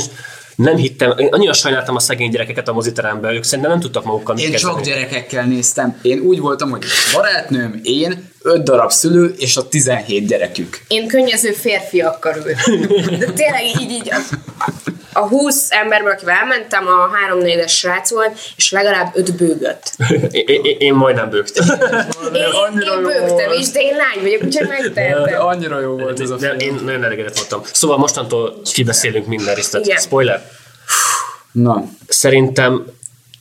nem hittem, én annyira sajnáltam a szegény gyerekeket a moziteremben, ők szerintem nem tudtak magukkal Én kezdeni. csak gyerekekkel néztem. Én úgy voltam, hogy barátnőm, én, öt darab szülő, és a 17 gyerekük. Én könnyező férfiakkal ültem. De tényleg így, így a, a 20 emberből, akivel elmentem, a 3 4 es srác volt, és legalább 5 bőgött. Én, én, én majdnem bőgtem. Én, én jó bőgtem is, de én lány vagyok, úgyhogy megtehetem. Annyira jó volt ez a film. én nagyon elégedett voltam. Szóval mostantól kibeszélünk minden részlet. Spoiler. Na, Szerintem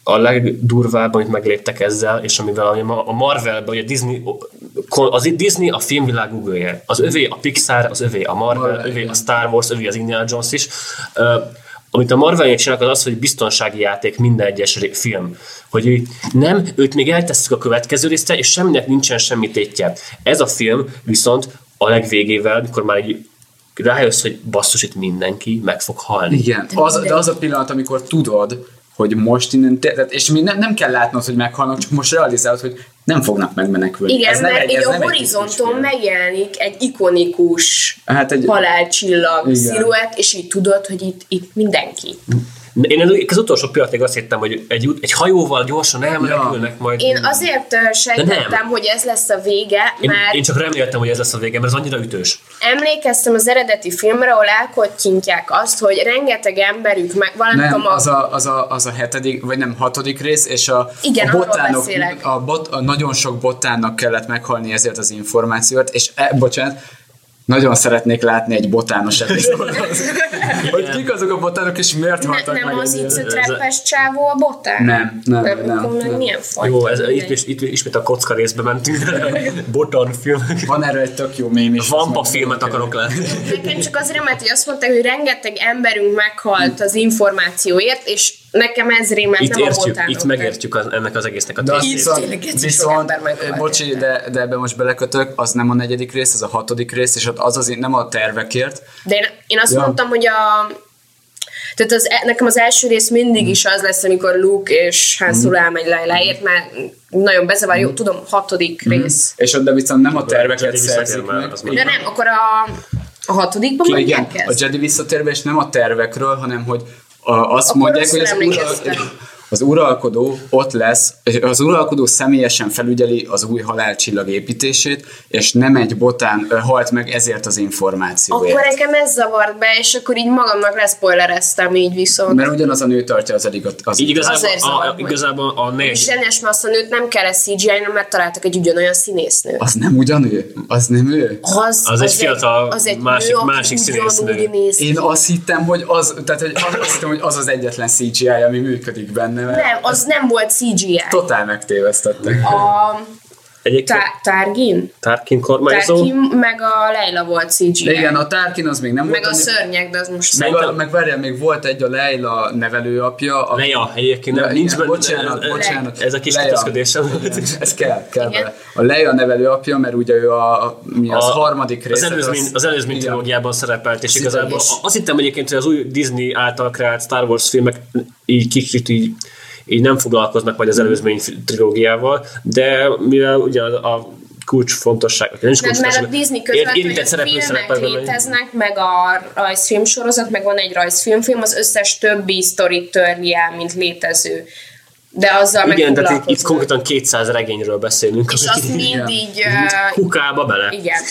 a legdurvább, amit megléptek ezzel, és amivel a Marvelben, a Disney, az Disney a filmvilág google Az övé a Pixar, az övé a Marvel, Marvel, övé igen. a Star Wars, övé az Indiana Jones is. Uh, amit a marvel csinálnak, az az, hogy biztonsági játék minden egyes film. Hogy nem, őt még eltesszük a következő részre, és semminek nincsen semmi tétje. Ez a film viszont a legvégével, mikor már így rájössz, hogy basszus, itt mindenki meg fog halni. igen. Az, de az a pillanat, amikor tudod, hogy most innen, te, tehát- és még nem, nem kell látnod, hogy meghalnak, csak most realizálod, hogy nem fognak megmenekülni. Igen, Ez nem mert egy- így ez a nem egy horizonton kisfilm. megjelenik egy ikonikus Hát egy- halálcsillag Igen. sziluett, és így tudod, hogy itt, itt mindenki. Én az utolsó pillanatig azt hittem, hogy egy, út- egy hajóval gyorsan elmenekülnek majd. Én azért ö, sejtettem, hogy ez lesz a vége, én, mert én csak reméltem, hogy ez lesz a vége, mert ez annyira ütős. emlékeztem az eredeti filmre, ahol elkottyintják azt, hogy rengeteg emberük meg valamikor Nem, ma- az a, az, a, az a hetedik, vagy nem, hatodik rész, és a, Igen, a botánok, a, bot, a nagyon sok botánnak kellett meghalni ezért az információt, és e, bocsánat, nagyon szeretnék látni egy botános epizódot. <laughs> hogy kik azok a botánok, és miért ne, haltak nem meg az itt a treppes csávó a botán? Nem, nem, nem. nem, nem. milyen fajta? Jó, ez, itt, is- itt, ismét a kocka részbe mentünk. <laughs> Botan film. Van erről egy tök jó mém is. Vampa filmet akarok látni. Nekem csak az remet, hogy azt mondták, hogy rengeteg emberünk meghalt az információért, és nekem ez rémelt, Itt nem a értjük, botánok. itt megértjük az, ennek az egésznek a De azt tétjét. viszont, ez viszont bocsi, de, de ebbe most belekötök, az nem a negyedik rész, az a hatodik rész, és ott az az nem a tervekért. De én, én azt Ja. mondtam, hogy a... Tehát az, nekem az első rész mindig is az lesz, amikor Luke és Han Solo elmegy Leiláért, mert nagyon bezavar, jó, tudom, hatodik rész. És ott de viszont nem a terveket szerzik meg. De nem, akkor a, a hatodikban Igen, mondják a? Jedi visszatérve, és nem a tervekről, hanem hogy a, azt Akkor mondják, hogy az, rosszul ura, emlékeztem. Az uralkodó ott lesz, és az uralkodó személyesen felügyeli az új halálcsillag építését, és nem egy botán halt meg ezért az információért. Akkor nekem ez zavart be, és akkor így magamnak leszpoilereztem így viszont. Mert ugyanaz a nő tartja az eligat. Az Így igazából, Azért a, igazából a És négy, zsenes, mert azt a nőt nem kell cgi mert találtak egy ugyanolyan színésznőt. Az nem ugyanő? Az nem ő? Az, Az egy fiatal, az egy másik- nő, másik színésznő. Én azt hittem, hogy az, tehát, hogy az, azt hittem, hogy az az egyetlen CGI, ami működik benne, mert Nem, az nem volt CGI. totál megtévesztettek. A egyébként Tá- Targin? Tarkin kormányzó. Tarkin, meg a Leila volt CGI. Igen, a Tarkin az még nem meg volt. a annyi- szörnyek, de az most Meg, a, meg várjál, még volt egy a Leila nevelőapja. A, Leia, egyébként nem, nincs igen, benne. bocsánat, ez- bocsánat. Ez a kis Leia. kötözködésem. Ez kell, kell Igen. bele. A Leia nevelőapja, mert ugye ő a, a mi az A- harmadik rész. Az előzmény, az előzmény igen. trilógiában szerepelt, és Az igazából azt hittem egyébként, hogy az új Disney által kreált Star Wars filmek így kicsit így, így nem foglalkoznak majd az előzmény trilógiával, de mivel ugye a, a kulcs fontosság, nem is kulcs mert a Disney között, hogy érintett a szereplő filmek szerepel léteznek, meg a rajzfilm sorozat, meg van egy rajzfilmfilm, az összes többi sztorit törli el, mint létező. De azzal meg Igen, tehát itt, konkrétan 200 regényről beszélünk. És azt mind így... Uh, Kukába bele. igen,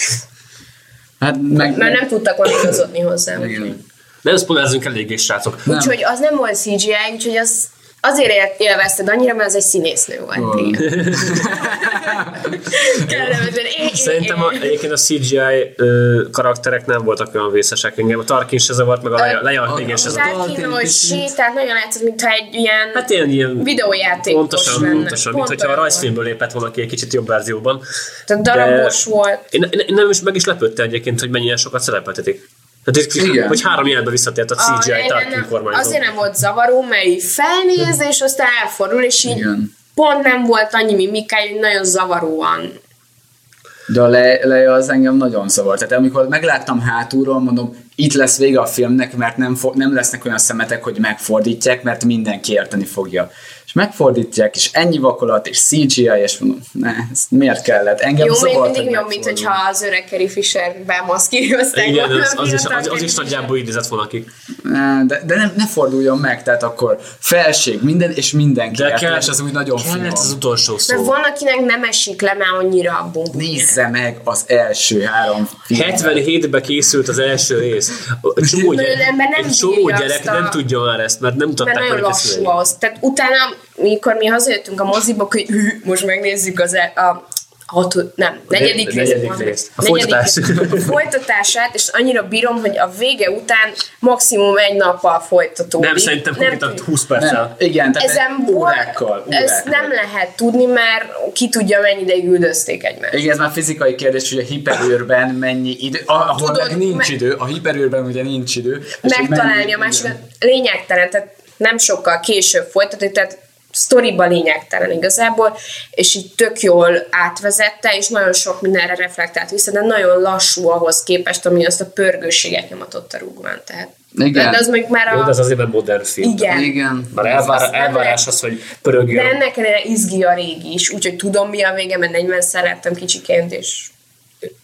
Hát meg, mert nem tudtak volna igazodni hozzá. igen. Nem spoilerzünk eléggé, srácok. Úgyhogy az nem volt CGI, úgyhogy az azért él- élvezted annyira, mert az egy színésznő volt. Igen. <laughs> Kellemetlen. Szerintem a, én- egyébként a CGI ö, karakterek nem voltak olyan vészesek. Engem a Tarkin se zavart, meg a Leia, igen se zavart. Tarkin, hogy sétált, nagyon látszott, mintha egy ilyen Hát ilyen, ilyen videójátékos pontosan, lenne. pontosan, mint Pont hogyha a rajzfilmből lépett volna ki egy kicsit jobb verzióban. Tehát darabos volt. Én, én, én nem is meg is lepődte egyébként, hogy mennyire sokat szerepeltetik. Tehát itt, Igen. hogy három jelbe visszatért a A CGI Leila Tarkin kormányzó. Azért nem volt zavaró, mert így felnéz, és aztán elfordul, és így Igen. pont nem volt annyi mimikája, hogy nagyon zavaróan. De a Le- az engem nagyon zavart. Tehát amikor megláttam hátulról, mondom, itt lesz vége a filmnek, mert nem, fo- nem lesznek olyan szemetek, hogy megfordítják, mert mindenki érteni fogja. Megfordítják, és ennyi vakolat, és CGI, és mondom, ne, ezt miért kellett? Engem Jó, még zavart, mindig hogy jobb, mint hogyha az öreg Carrie Fisher bemaszkírozták Igen, az, az, is, az, az is nagyjából idézett volna ki. De, de ne, ne forduljon meg, tehát akkor felség, minden, és mindenki De kell, az úgy nagyon kellett finom. az utolsó szó. Mert van, akinek nem esik le már annyira a bumbum. Nézze meg az első három filmet. 77-ben készült az első rész. <laughs> Csomó, Nagyon gyerek, nem csomó gyerek a- nem tudja már ezt, mert nem Mert tudták nagyon meg lassú ahhoz. Tehát utána, mikor mi hazajöttünk a moziba, hogy hű, most megnézzük az e- a hatod, nem, negyedik, negyedik részt. részt. A Negyedik folytatás. részt. A folytatását, és annyira bírom, hogy a vége után maximum egy nappal folytatódik. Nem, szerintem konkrétan tudjuk. 20 perccel. Nem, igen, tehát Ezen órákkal, órákkal. ezt nem lehet tudni, mert ki tudja, mennyi ideig üldözték egymást. Igen, ez már fizikai kérdés, hogy a hiperőrben mennyi idő, ah, ahol Tudod, meg nincs me- idő, a hiperőrben ugye nincs idő. megtalálni a másikat. Lényegtelen, tehát nem sokkal később folytatódik, tehát sztoriba lényegtelen igazából, és így tök jól átvezette, és nagyon sok mindenre reflektált vissza, de nagyon lassú ahhoz képest, ami azt a pörgőséget nyomatott a rúgván. Tehát, Igen. De az mondjuk már Jó, a... de az azért nem modern film. Igen. Igen. Már elvár, nem elvárás az, hogy De pörögjön. ennek ellenére izgi a régi is, úgyhogy tudom mi a vége, mert 40 szer láttam kicsiként, és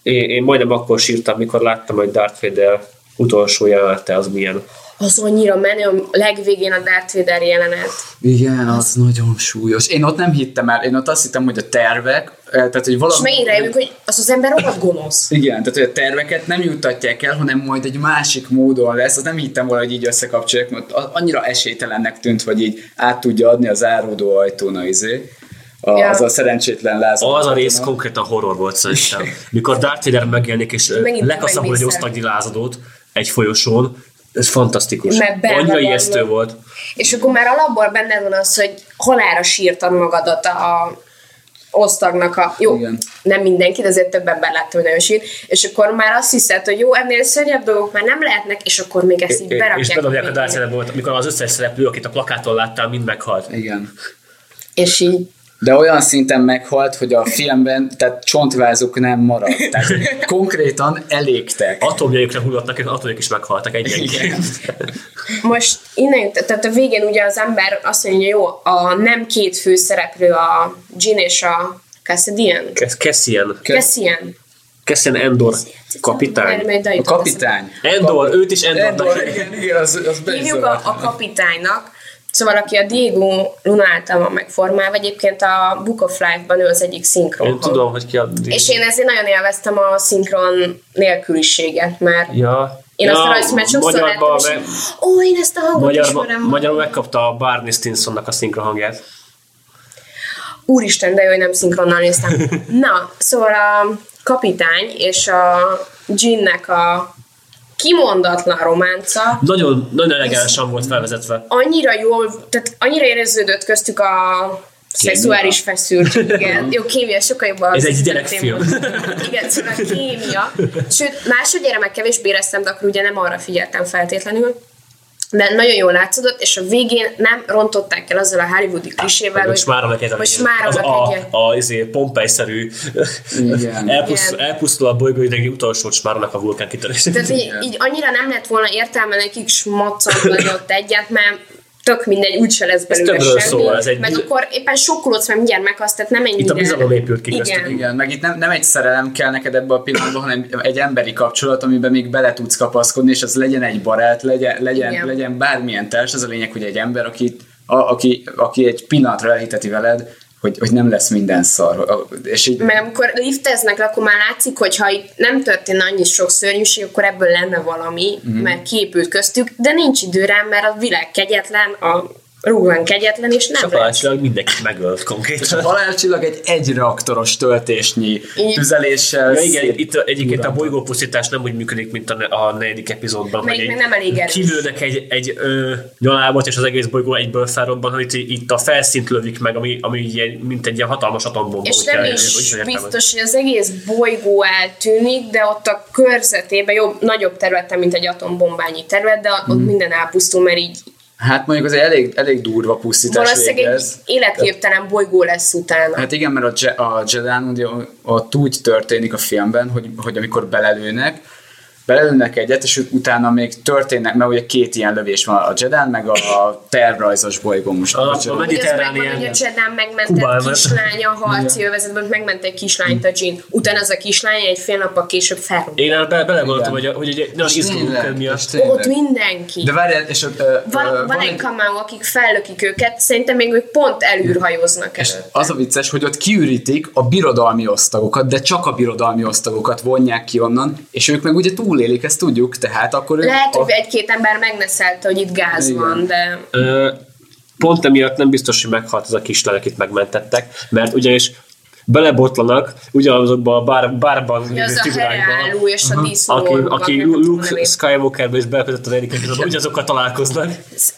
Én, én majdnem akkor sírtam, mikor láttam, hogy Darth Vader utolsó jelenete az milyen. Az annyira menő, a legvégén a Darth Vader jelenet. Igen, az nagyon súlyos. Én ott nem hittem el, én ott azt hittem, hogy a tervek, eh, tehát hogy És valami... megint rájövünk, hogy az az ember rohadt gonosz. Igen, tehát hogy a terveket nem juttatják el, hanem majd egy másik módon lesz. Az nem hittem volna, hogy így összekapcsolják, mert az annyira esélytelennek tűnt, hogy így át tudja adni az áródó ajtón a izé. A, Ja. Az a szerencsétlen lázadó. Az a rész konkrétan horror volt szerintem. Mikor Darth Vader megjelenik, és Megint lekaszabol egy osztagnyi lázadót egy folyosón, ez fantasztikus. Mert benne Annyira ijesztő volt. És akkor már alapból benned van az, hogy halára sírtad magadat a osztagnak a... Jó, Igen. nem mindenki, de azért több ember láttam, hogy nagyon sír. És akkor már azt hiszed, hogy jó, ennél szörnyebb dolgok már nem lehetnek, és akkor még ezt így berakják. és bedobják a Vader volt, amikor az összes szereplő, akit a plakáton láttál, mind meghalt. Igen. És így De olyan szinten meghalt, hogy a filmben, tehát csontvázuk nem maradt. Tehát konkrétan elégtek. Atomjaikra hullottak, és atomjaik is meghaltak egyenként. Most innen jut, tehát a végén ugye az ember azt mondja, jó, a nem két főszereplő, a Jean és a Cassidian. Cassian. Cassian. Cassian Endor kapitány. A kapitány. Endor, őt is Endornak Endor, igen, igen, az, az Hívjuk a, a kapitánynak, Szóval aki a Diego Luna által van megformálva, egyébként a Book of Life-ban ő az egyik szinkron. Én tudom, hogy ki a... És én ezért nagyon élveztem a szinkron nélküliséget, mert Ja. én ja, azt a rajzfilmet sokszor láttam, és meg, ó, én ezt a hangot magyar, ismerem. magyarul megkapta a Barney Stinsonnak a szinkrohangját. Úristen, de jó, hogy nem szinkronnal néztem. <laughs> Na, szóval a kapitány és a Ginnek a kimondatlan románca Nagyon, nagyon elegánsan volt felvezetve. annyira jól, tehát annyira éreződött köztük a szexuális feszültség, igen. Jó, kémia, sokkal jobban. Ez egy gyerekfilm. Igen, szóval a kémia. Sőt, másodjára meg kevésbé éreztem, de akkor ugye nem arra figyeltem feltétlenül. De nagyon jól látszódott, és a végén nem rontották el azzal a hollywoodi klisével, Most már a most már az a a, a, izé, Pompei-szerű Igen. elpusztul, elpusztul a bolygó idegi utolsó smárnak a vulkán kitörés. Tehát így, így annyira nem lett volna értelme nekik smaccantani ott egyet, mert tök mindegy, úgyse lesz belőle többről semmi. szól, ez egy- meg akkor éppen sokkolódsz, mert mindjárt meghalsz, tehát nem ennyire... Itt a bizalom épült ki köztük. Igen. Igen, meg itt nem, nem egy szerelem kell neked ebbe a pillanatban, hanem egy emberi kapcsolat, amiben még bele tudsz kapaszkodni, és az legyen egy barát, legyen, legyen, Igen. legyen bármilyen társ, az a lényeg, hogy egy ember, aki, a, aki, aki egy pillanatra elhiteti veled, hogy, hogy nem lesz minden szar. És így, Mert amikor lifteznek, akkor már látszik, hogy ha itt nem történne annyi sok szörnyűség, akkor ebből lenne valami, Mhm. mm. mert kiépült köztük, de nincs idő rá, mert a világ kegyetlen, a rúgván kegyetlen, és nem lesz. Szapalásilag mindenkit megölt konkrétan. a halálcsillag egy egy reaktoros töltésnyi Így. tüzeléssel. Ja, igen, itt egyébként a bolygópusztítás nem úgy működik, mint a, ne- a negyedik epizódban, Meg- hogy meg nem elég erős. kilőnek egy, egy ö, nyalábot, és az egész bolygó egyből felrobban, hogy itt, a felszínt lövik meg, ami, ami ilyen, mint egy ilyen hatalmas atombomba. És nem kell- is biztos, hogy az egész bolygó eltűnik, de ott a körzetében jobb, nagyobb területen, mint egy atombombányi terület, de ott Mhm. minden elpusztul, mert így Hát mondjuk az elég, elég durva pusztítás valószínűleg végez. egy életképtelen bolygó lesz utána. Hát igen, mert a, Je- a ugye ott úgy történik a filmben, hogy, hogy amikor belelőnek, belelőnek egyet, és utána még történnek, mert ugye két ilyen lövés van, a Jedán, meg a tervrajzos bolygón most. A- a ez Mediterrán megvan, hogy a ilyen- Jedán megmentett Kubán, kislánya a harci övezetben, megment egy kislányt a Jean. Utána az a kislány egy fél nappal később felrúgott. Én el be, belegondoltam, hogy, hogy egy nagy Tényleg, miatt. Ott mindenki. De várjál, és ott, ö, Van, ö, van egy kamau, akik fellökik őket, szerintem még ők pont elűrhajóznak És az a vicces, hogy ott kiürítik a birodalmi osztagokat, de csak a birodalmi osztagokat vonják ki onnan, és ők meg ugye túlélik, ezt tudjuk, tehát akkor Lehet, a, hogy egy-két ember megneszelte, hogy itt gáz Igen. van, de Ö, pont emiatt nem biztos, hogy meghalt az a kislány, akit megmentettek, mert ugyanis belebotlanak ugyanazokba a bár, bárban lévő az a figurákba, és a disznó. aki, aki Luke. Skywalkerbe is belepedett az egyik epizódban, ugyanazokkal találkoznak.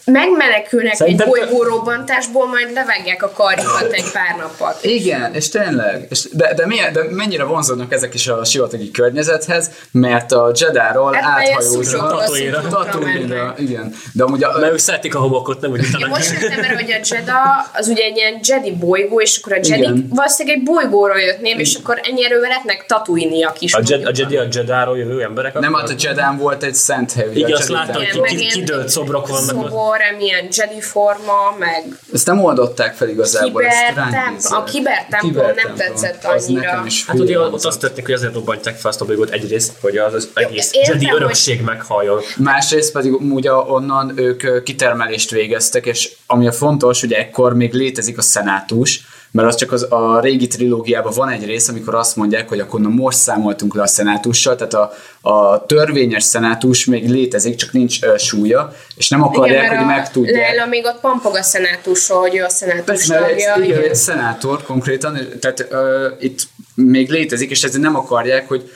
Megmenekülnek Szerintem- egy bolygórobbantásból, majd levágják a karjukat egy pár nappal. Igen, és tényleg, és de, de, milyen, de mennyire vonzódnak ezek is a sivatagi környezethez, mert a Jedáról Hát, mert áthajóznak Tatooine-ra, mennek. igen. De amúgy a, Mert ők szeretik a homokot, nem úgy most jöttem erre, hogy a Jedda az ugye egy ilyen Jedi bolygó, és akkor a Jedi valószínűleg egy bolygóról jöttném, és akkor ennyi erővel lehetnek tatuiniak is. A, Jed, a. Jedi, a Jedáról jövő emberek? nem, hát a Jedán volt egy szent hely. Igen, azt láttam, hogy kidőlt szobrok vannak. Szobor, milyen Jedi forma, meg Ezt nem oldották fel igazából. ezt Kiber ránk templom- bízzák. a Kiber templom Kiber nem tetszett annyira. nekem is Hát ugye ott azt történik, hogy azért robbantják fel azt a bolygót egyrészt, hogy az, az egész értem, Jedi hogy- örökség meghaljon. Másrészt pedig ugye onnan ők kitermelést végeztek, és ami a fontos, hogy ekkor még létezik a szenátus, mert az csak az, a régi trilógiában van egy rész, amikor azt mondják, hogy akkor na most számoltunk le a szenátussal, tehát a, a törvényes szenátus még létezik, csak nincs ö, súlya, és nem akarják, mert hogy megtudják. Leila még ott pampog a szenátusról, hogy ő a szenátus Persze, tagja. egy, igen, igen. egy szenátor konkrétan, tehát uh, itt még létezik, és ezért nem akarják, hogy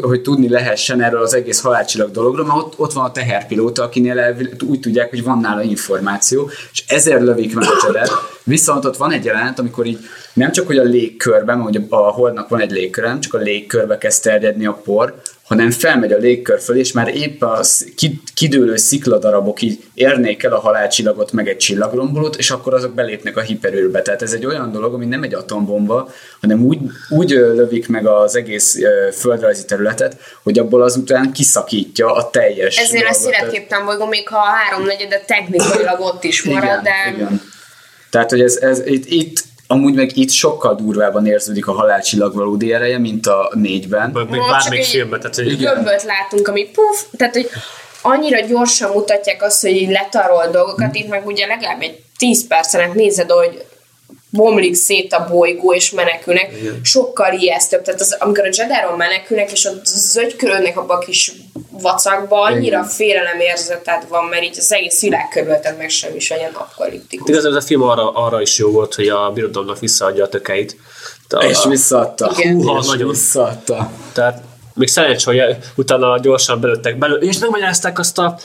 hogy tudni lehessen erről az egész halálcsillag dologról, mert ott, ott van a teherpilóta, akinél elvi- úgy tudják, hogy van nála információ, és ezért lövik meg a csedet. Viszont ott van egy jelenet, amikor így nem csak, hogy a légkörben, ugye a holdnak van egy légkör, nem csak a légkörbe kezd terjedni a por, hanem felmegy a légkör föl, és már épp a kidőlő szikladarabok így érnék el a halálcsillagot, meg egy csillagrombolót, és akkor azok belépnek a hiperőrbe. Tehát ez egy olyan dolog, ami nem egy atombomba, hanem úgy, úgy lövik meg az egész földrajzi területet, hogy abból azután kiszakítja a teljes Ezért lesz dolgot. életképtelen bolygó, még ha a háromnegyede technikailag ott is marad, igen, de igen. Tehát, hogy ez, ez itt, itt amúgy meg itt sokkal durvában érződik a halálcsillag valódi ereje, mint a négyben. Meg még bármelyik filmben, tehát hogy gömböt látunk, ami puf, tehát hogy annyira gyorsan mutatják azt, hogy így letarol dolgokat, itt meg ugye legalább egy 10 percen át nézed, hogy bomlik szét a bolygó, és menekülnek, sokkal ijesztőbb. Tehát az, amikor a Jedáról menekülnek, és ott zögykölődnek abba a kis vacakba, annyira Igen. félelemérzeted van, mert így az egész világ körülötted meg sem is olyan apokaliptikus. Igazából ez a film arra, arra is jó volt, hogy a birodalomnak visszaadja a tökeit. A, És visszaadta. Igen. Húha, és nagyon. visszaadta. Tehát még szerencs, hogy utána gyorsan belőttek belő, és megmagyarázták azt a,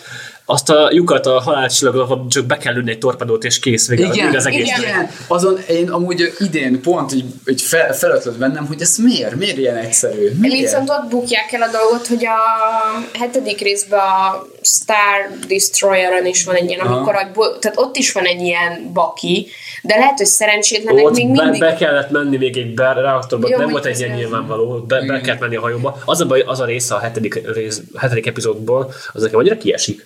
azt a lyukat a halálcsillagon, ahol csak be kell lőni egy torpedót, és kész, vége, Igen, az egész. igen. igen. Azon én amúgy idén pont így, így fel, felötlött bennem, hogy ez miért? Miért ilyen egyszerű? Miért? Viszont ott bukják el a dolgot, hogy a hetedik részben a Star Destroyer-en is van egy ilyen, Aha. amikor a, tehát ott is van egy ilyen baki, de lehet, hogy szerencsétlenek Ott még be, mindig... be, kellett menni még egy reaktorba, Jó, nem volt egy ilyen nyilvánvaló, be, be kellett menni a hajóba. Az a baj, az a része a hetedik, rész, hetedik epizódból, az nekem annyira kiesik.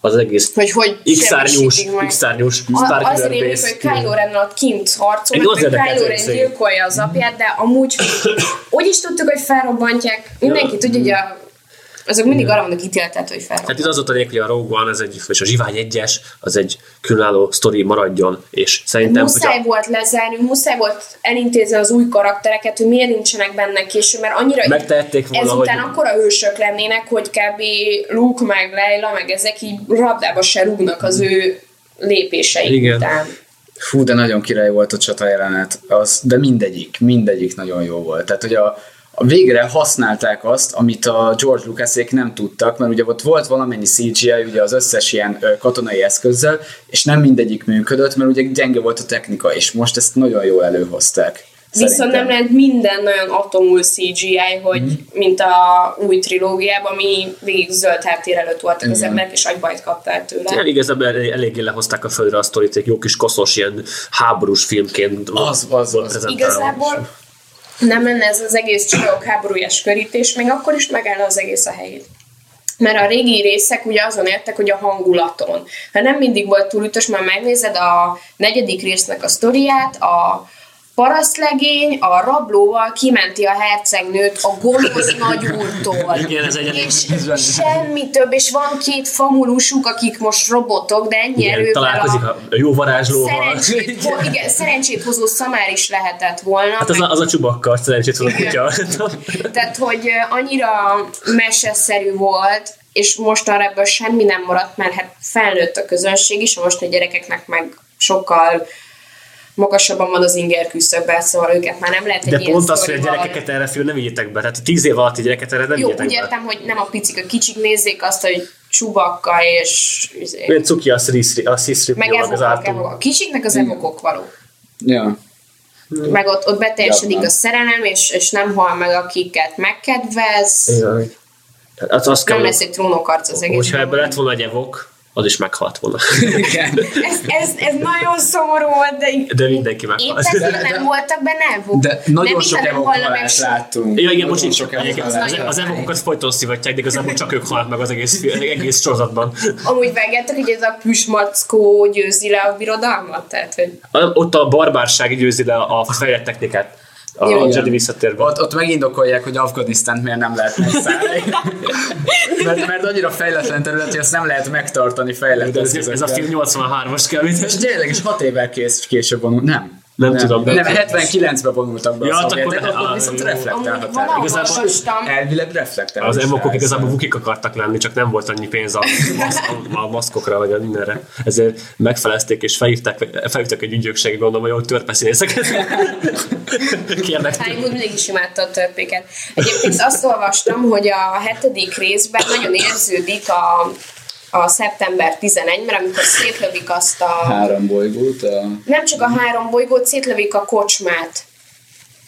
Az, egész Hogy hogy X-szárnyús. X-szárnyús, Starkiller Azért Base. hogy Kylo Ren ott kint harcol, meg Kylo Ren gyilkolja az apját, de amúgy úgy is tudtuk, hogy felrobbantják. Mindenki tudja, hogy a, azok mindig arra vannak ítéltet, hogy Hát felrobbantják. itt az volt a lényeg, hogy a Rogue One, ez egy, és a Zsivány egyes, az egy különálló sztori maradjon, és szerintem, muszáj hogyha volt lezárni, muszáj volt elintézni az új karaktereket, hogy miért nincsenek benne később, mert annyira Megtehették volna, ezután hogy- akkora hősök lennének, hogy kb. Luke, meg Leila, meg ezek így rabdába se rúgnak az ő lépései Igen. után. Fú, de nagyon király volt a csata jelenet, az, de mindegyik, mindegyik nagyon jó volt. Tehát, hogy a végre használták azt, amit a George Lucasék nem tudtak, mert ugye ott volt valamennyi CGI ugye az összes ilyen katonai eszközzel, és nem mindegyik működött, mert ugye gyenge volt a technika, és most ezt nagyon jól előhozták. Viszont Szerintem. nem lehet minden nagyon atomul CGI, hogy Mhm. mint a új trilógiában, ami végig zöld háttér előtt voltak az Igen. emberek, és agybajt kaptál tőle. Tényleg igazából elég, eléggé lehozták a földre a sztorit, egy jó kis koszos ilyen háborús filmként Az, az, volt az. prezentálva. Igazából nem lenne ez az egész csillagok háborújás körítés, még akkor is megáll az egész a helyét. mert a régi részek ugye azon éltek, hogy a hangulaton. Hát nem mindig volt túl ütös, mert megnézed a negyedik résznek a sztoriát, a parasztlegény a rablóval kimenti a hercegnőt a gonosz nagyúrtól. Igen, ez egy elég- és semmi több, és van két famulusuk, akik most robotok, de ennyi Igen, erővel találkozik a a jó varázslóval. szerencsét, ho, igen, szerencsét hozó szamár is lehetett volna. Hát az a, az a csubakka, szerencsét hozó Igen. kutya. Tehát, hogy annyira meseszerű volt, és mostanra ebből semmi nem maradt, mert hát felnőtt a közönség is, a mostani gyerekeknek meg sokkal magasabban van az inger küszöbben, szóval őket már nem lehet egy De ilyen pont az, hogy a gyerekeket erre fül nem vigyetek be. Tehát tíz év alatti gyereket erre nem Jó, úgy be. értem, hogy nem a picik, a kicsik nézzék azt, hogy csubakka és izé, Olyan cuki a Sisri, meg az evokok. A kicsiknek az evokok való. Ja. Meg ott, ott beteljesedik a szerelem, és, és nem hal meg, akiket megkedvez. Igen. Hát Az, az kell, Nem lesz egy trónokarc az egész. hogyha ebből lett volna egy evok, az is meghalt volna. Igen. Ez, ez, ez nagyon szomorú volt, de De mindenki épp meghalt. ezért nem voltak benne evok. De nagyon nem, sok so- láttunk. Ja, igen, most sok az, evokokat folyton szivatják, de igazából csak ők halnak meg az egész, egész sorozatban. Amúgy vágjátok, hogy ez a püsmackó győzi le a birodalmat? Tehát, hogy Ott a barbárság győzi le a fejlett technikát. A Jó, Jedi igen. visszatérve. Ott, ott megindokolják, hogy Afganisztánt miért nem lehet megszállni. <laughs> mert, mert annyira fejletlen terület, hogy ezt nem lehet megtartani fejlett ez, ez a film 83-as kell, mint És tényleg, és hat évvel kész, később vonult. Nem. Nem tudom, de- Nem, 79-ben vonultak be Ja, a hát szovjetek, akkor- akkor ah, viszont jó. amúgy reflektálhat valahol Igazából- Elvileg reflektál. Az emokok igazából bukik akartak lenni, csak nem volt annyi pénz a, a, a maszkokra, vagy a mindenre. Ezért megfelezték és felhívták, felhívtak egy ügyökségre, gondolom, hogy ott törpeszínészeket. Kérnek. Hollywood mindig is imádta a törpéket. Egyébként azt olvastam, hogy a hetedik részben nagyon érződik a, a szeptember 11, mert amikor szétlövik azt a... Három bolygót. A... Nem csak a három bolygót, szétlövik a kocsmát,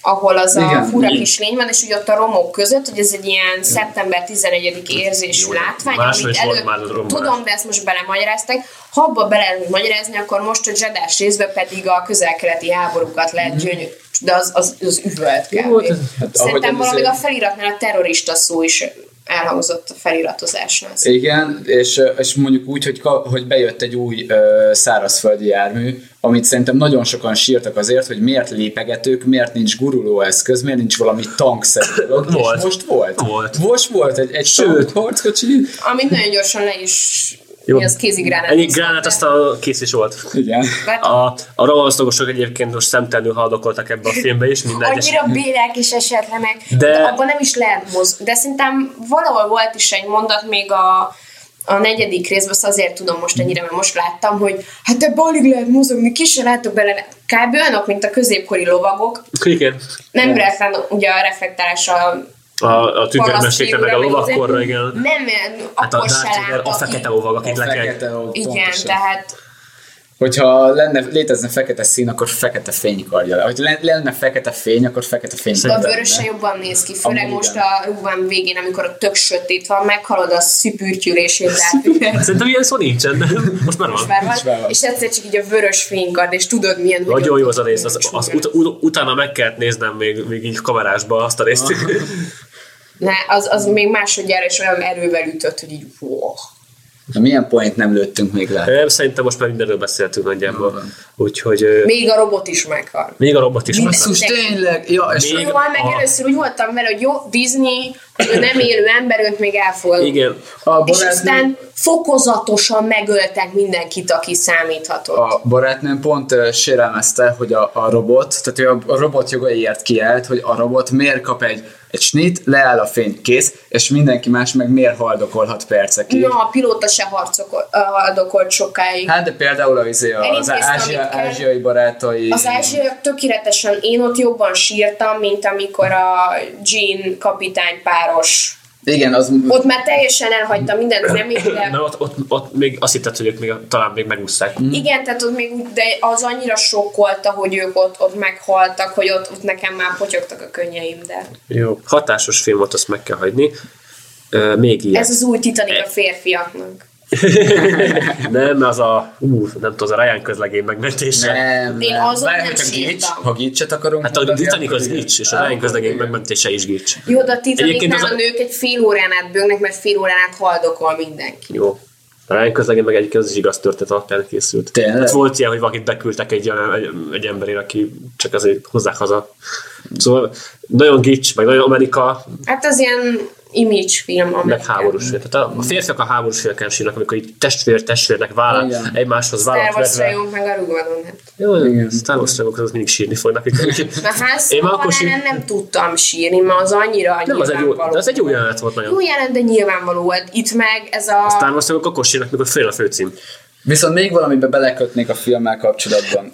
ahol az a Igen. fura kis lény van, és úgy ott a romok között, hogy ez egy ilyen szeptember 11 érzésű Jó, látvány, amit a rombolás. tudom, de ezt most belemagyarázták. Ha abba bele lehet magyarázni, akkor most a Jedás részben pedig a közel-keleti háborúkat lehet gyönyörű, de az, az, az üvölt Jó, kb. hát ahogy Szerintem valami egy- a feliratnál a terrorista szó is elhangzott a feliratozásnál. Igen, és, és mondjuk úgy, hogy, ka- hogy bejött egy új ö, szárazföldi jármű, amit szerintem nagyon sokan sírtak azért, hogy miért lépegetők, miért nincs guruló eszköz, miért nincs valami tankszerű dolog, Volt. és most volt. Volt. Most volt egy, egy Sőt. tank harckocsi. Amit nagyon gyorsan le is Jó. mi az kézigránát. Ennyi gránát aztán kész is volt. Igen. A, a rohamasztagosok egyébként most szemtelenül haldokoltak ebbe a filmbe is, minden egyes. Annyira bélek és esetlenek, de, De- abban nem is lehet moz. De szerintem valahol volt is egy mondat még a, a negyedik részben, azt azért tudom most ennyire, mert most láttam, hogy hát ebbe alig lehet mozogni, ki se látok bele. Kb. olyanok, mint a középkori lovagok. Igen. Nem reflekt, ugye a reflektálás a A, a tündérmesékre, meg a lovakkorra, igen. Nem, Hát a se Vader, a fekete lovag, akit A le kell... Igen, pontosan. tehát Hogyha lenne, létezne fekete szín, akkor fekete fénykardja le. Hogyha le- lenne fekete fény, akkor fekete fény. a Szerintem vöröse jobban néz ki, főleg Amúgy most igen. a rúgván végén, amikor a tök sötét van, meghalod a szüpürtyülését, tehát <laughs> Szerintem ilyen szó nincsen, nem? Most már van. Most már van, van. és egyszer csak így a vörös fénykard, és tudod milyen... Nagyon jó az a rész, az, az ut- ut- utána meg kellett néznem még, még így kamerásba azt a részt. <laughs> Ne, az, az még másodjára is olyan erővel ütött, hogy így wow. Na, milyen point nem lőttünk még le? Nem, Szerintem most már mindenről beszéltünk nagyjából. Úgyhogy Még a robot is meghal. még a robot is. Basszus, tényleg? Ja, és Még- Szóval meg a- először úgy voltam vele, hogy jó, Disney, ő nem élő ember, őt még elfogad. Igen. a És barátnőm, aztán fokozatosan megöltek mindenkit, aki számíthatott. a barátnőm pont uh, sérelmezte, hogy a, a robot, tehát ő a, a robot jogaiért kiállt, hogy a robot miért kap egy, egy snit, leáll a fény, kész, és mindenki más meg miért haldokolhat percekig. Na, a pilóta se harcokol, haldokolt sokáig. Hát de például az, az, az ázsia, ázsiai barátai... Az ázsiaiak tökéletesen, én ott jobban sírtam, mint amikor a Jean kapitány páros. Igen, az... Ott már teljesen elhagytam mindent, nem így, de... Na, ott, ott, ott még azt hitted, hogy ők még, talán még megúszszák. Igen, tehát ott még de az annyira sokkolta, hogy ők ott, ott meghaltak, hogy ott, ott nekem már potyogtak a könnyeim, de... Jó. Hatásos filmot azt meg kell hagyni. Ö, még ilyen. Ez az új Titanic a férfiaknak. <laughs> nem, az a, ú, nem tudom, az a Ryan közlegény megmentése. Nem, Én nem. azon Várj, nem sírtam. gics, ha gicset akarunk Hát a Titanic az gics, és a Ryan közlegény megmentése is gics. Jó, de a Titanicnál az a- nők egy fél órán át bőgnek, mert fél órán át haldokol mindenki. Jó. A Ryan közlegény meg egyébként az is igaz történet alapján készült. Tényleg? Hát volt ilyen, hogy valakit beküldtek egy, olyan- egy, egy emberére, aki csak azért hozzák haza. Szóval nagyon gics, meg nagyon Amerika, Hát az ilyen image film, meg amerikán. háborús film. Tehát a, a férfiak a háborús filmeken sírnak, amikor így testvér testvérnek vállal, Igen. egymáshoz Star vállat Wars rajongók meg a Rugadon. Hát. Jó, Igen. Star Wars rajongók azok mindig sírni fognak. <laughs> A Én már házszóval akkor sír- nem, nem tudtam sírni, mert az annyira Nem, az egy jó, de az egy jó jelenet volt nagyon. Jó jelent, de nyilvánvaló volt. Itt meg ez a... A Star Wars rajongók akkor sírnak, mikor fél a főcím. Viszont még valamibe belekötnék a filmmel kapcsolatban.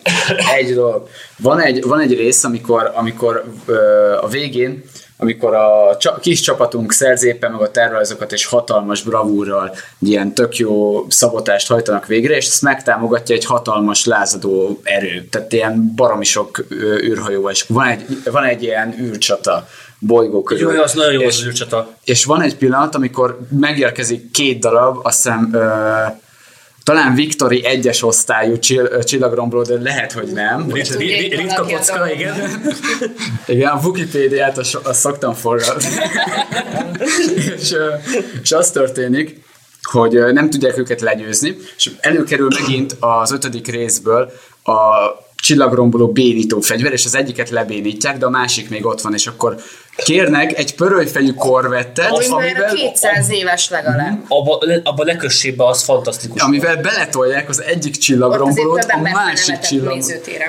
Egy dolog. Van egy, van egy rész, amikor, amikor ö, a végén, amikor a csa, kis csapatunk szerz éppen meg a tervrajzokat és hatalmas bravúrral ilyen tök jó szabotást hajtanak végre, és ezt megtámogatja egy hatalmas lázadó erő. Tehát ilyen baromi sok űrhajóval, és van egy, van egy ilyen űrcsata bolygó körül. Jó, az nagyon jó és, az űrcsata. és van egy pillanat, amikor megérkezik két darab, azt hiszem ö, talán Victory egyes osztályú csill- csillagromboló, de lehet, hogy nem. Rit- rit- Ritka kocka, igen. <laughs> Igen, a Wikipédiát azt, azt szoktam forgatni. <laughs> és, és az történik, hogy nem tudják őket legyőzni, és előkerül megint az ötödik részből a csillagromboló bénító fegyver, és az egyiket lebénítják, de a másik még ott van, és akkor kérnek egy pörölyfejű korvettet, Ami már amivel, 200 éves legalább. Abba, abba be, az fantasztikus. amivel beletolják az egyik csillagrombolót a másik csillag.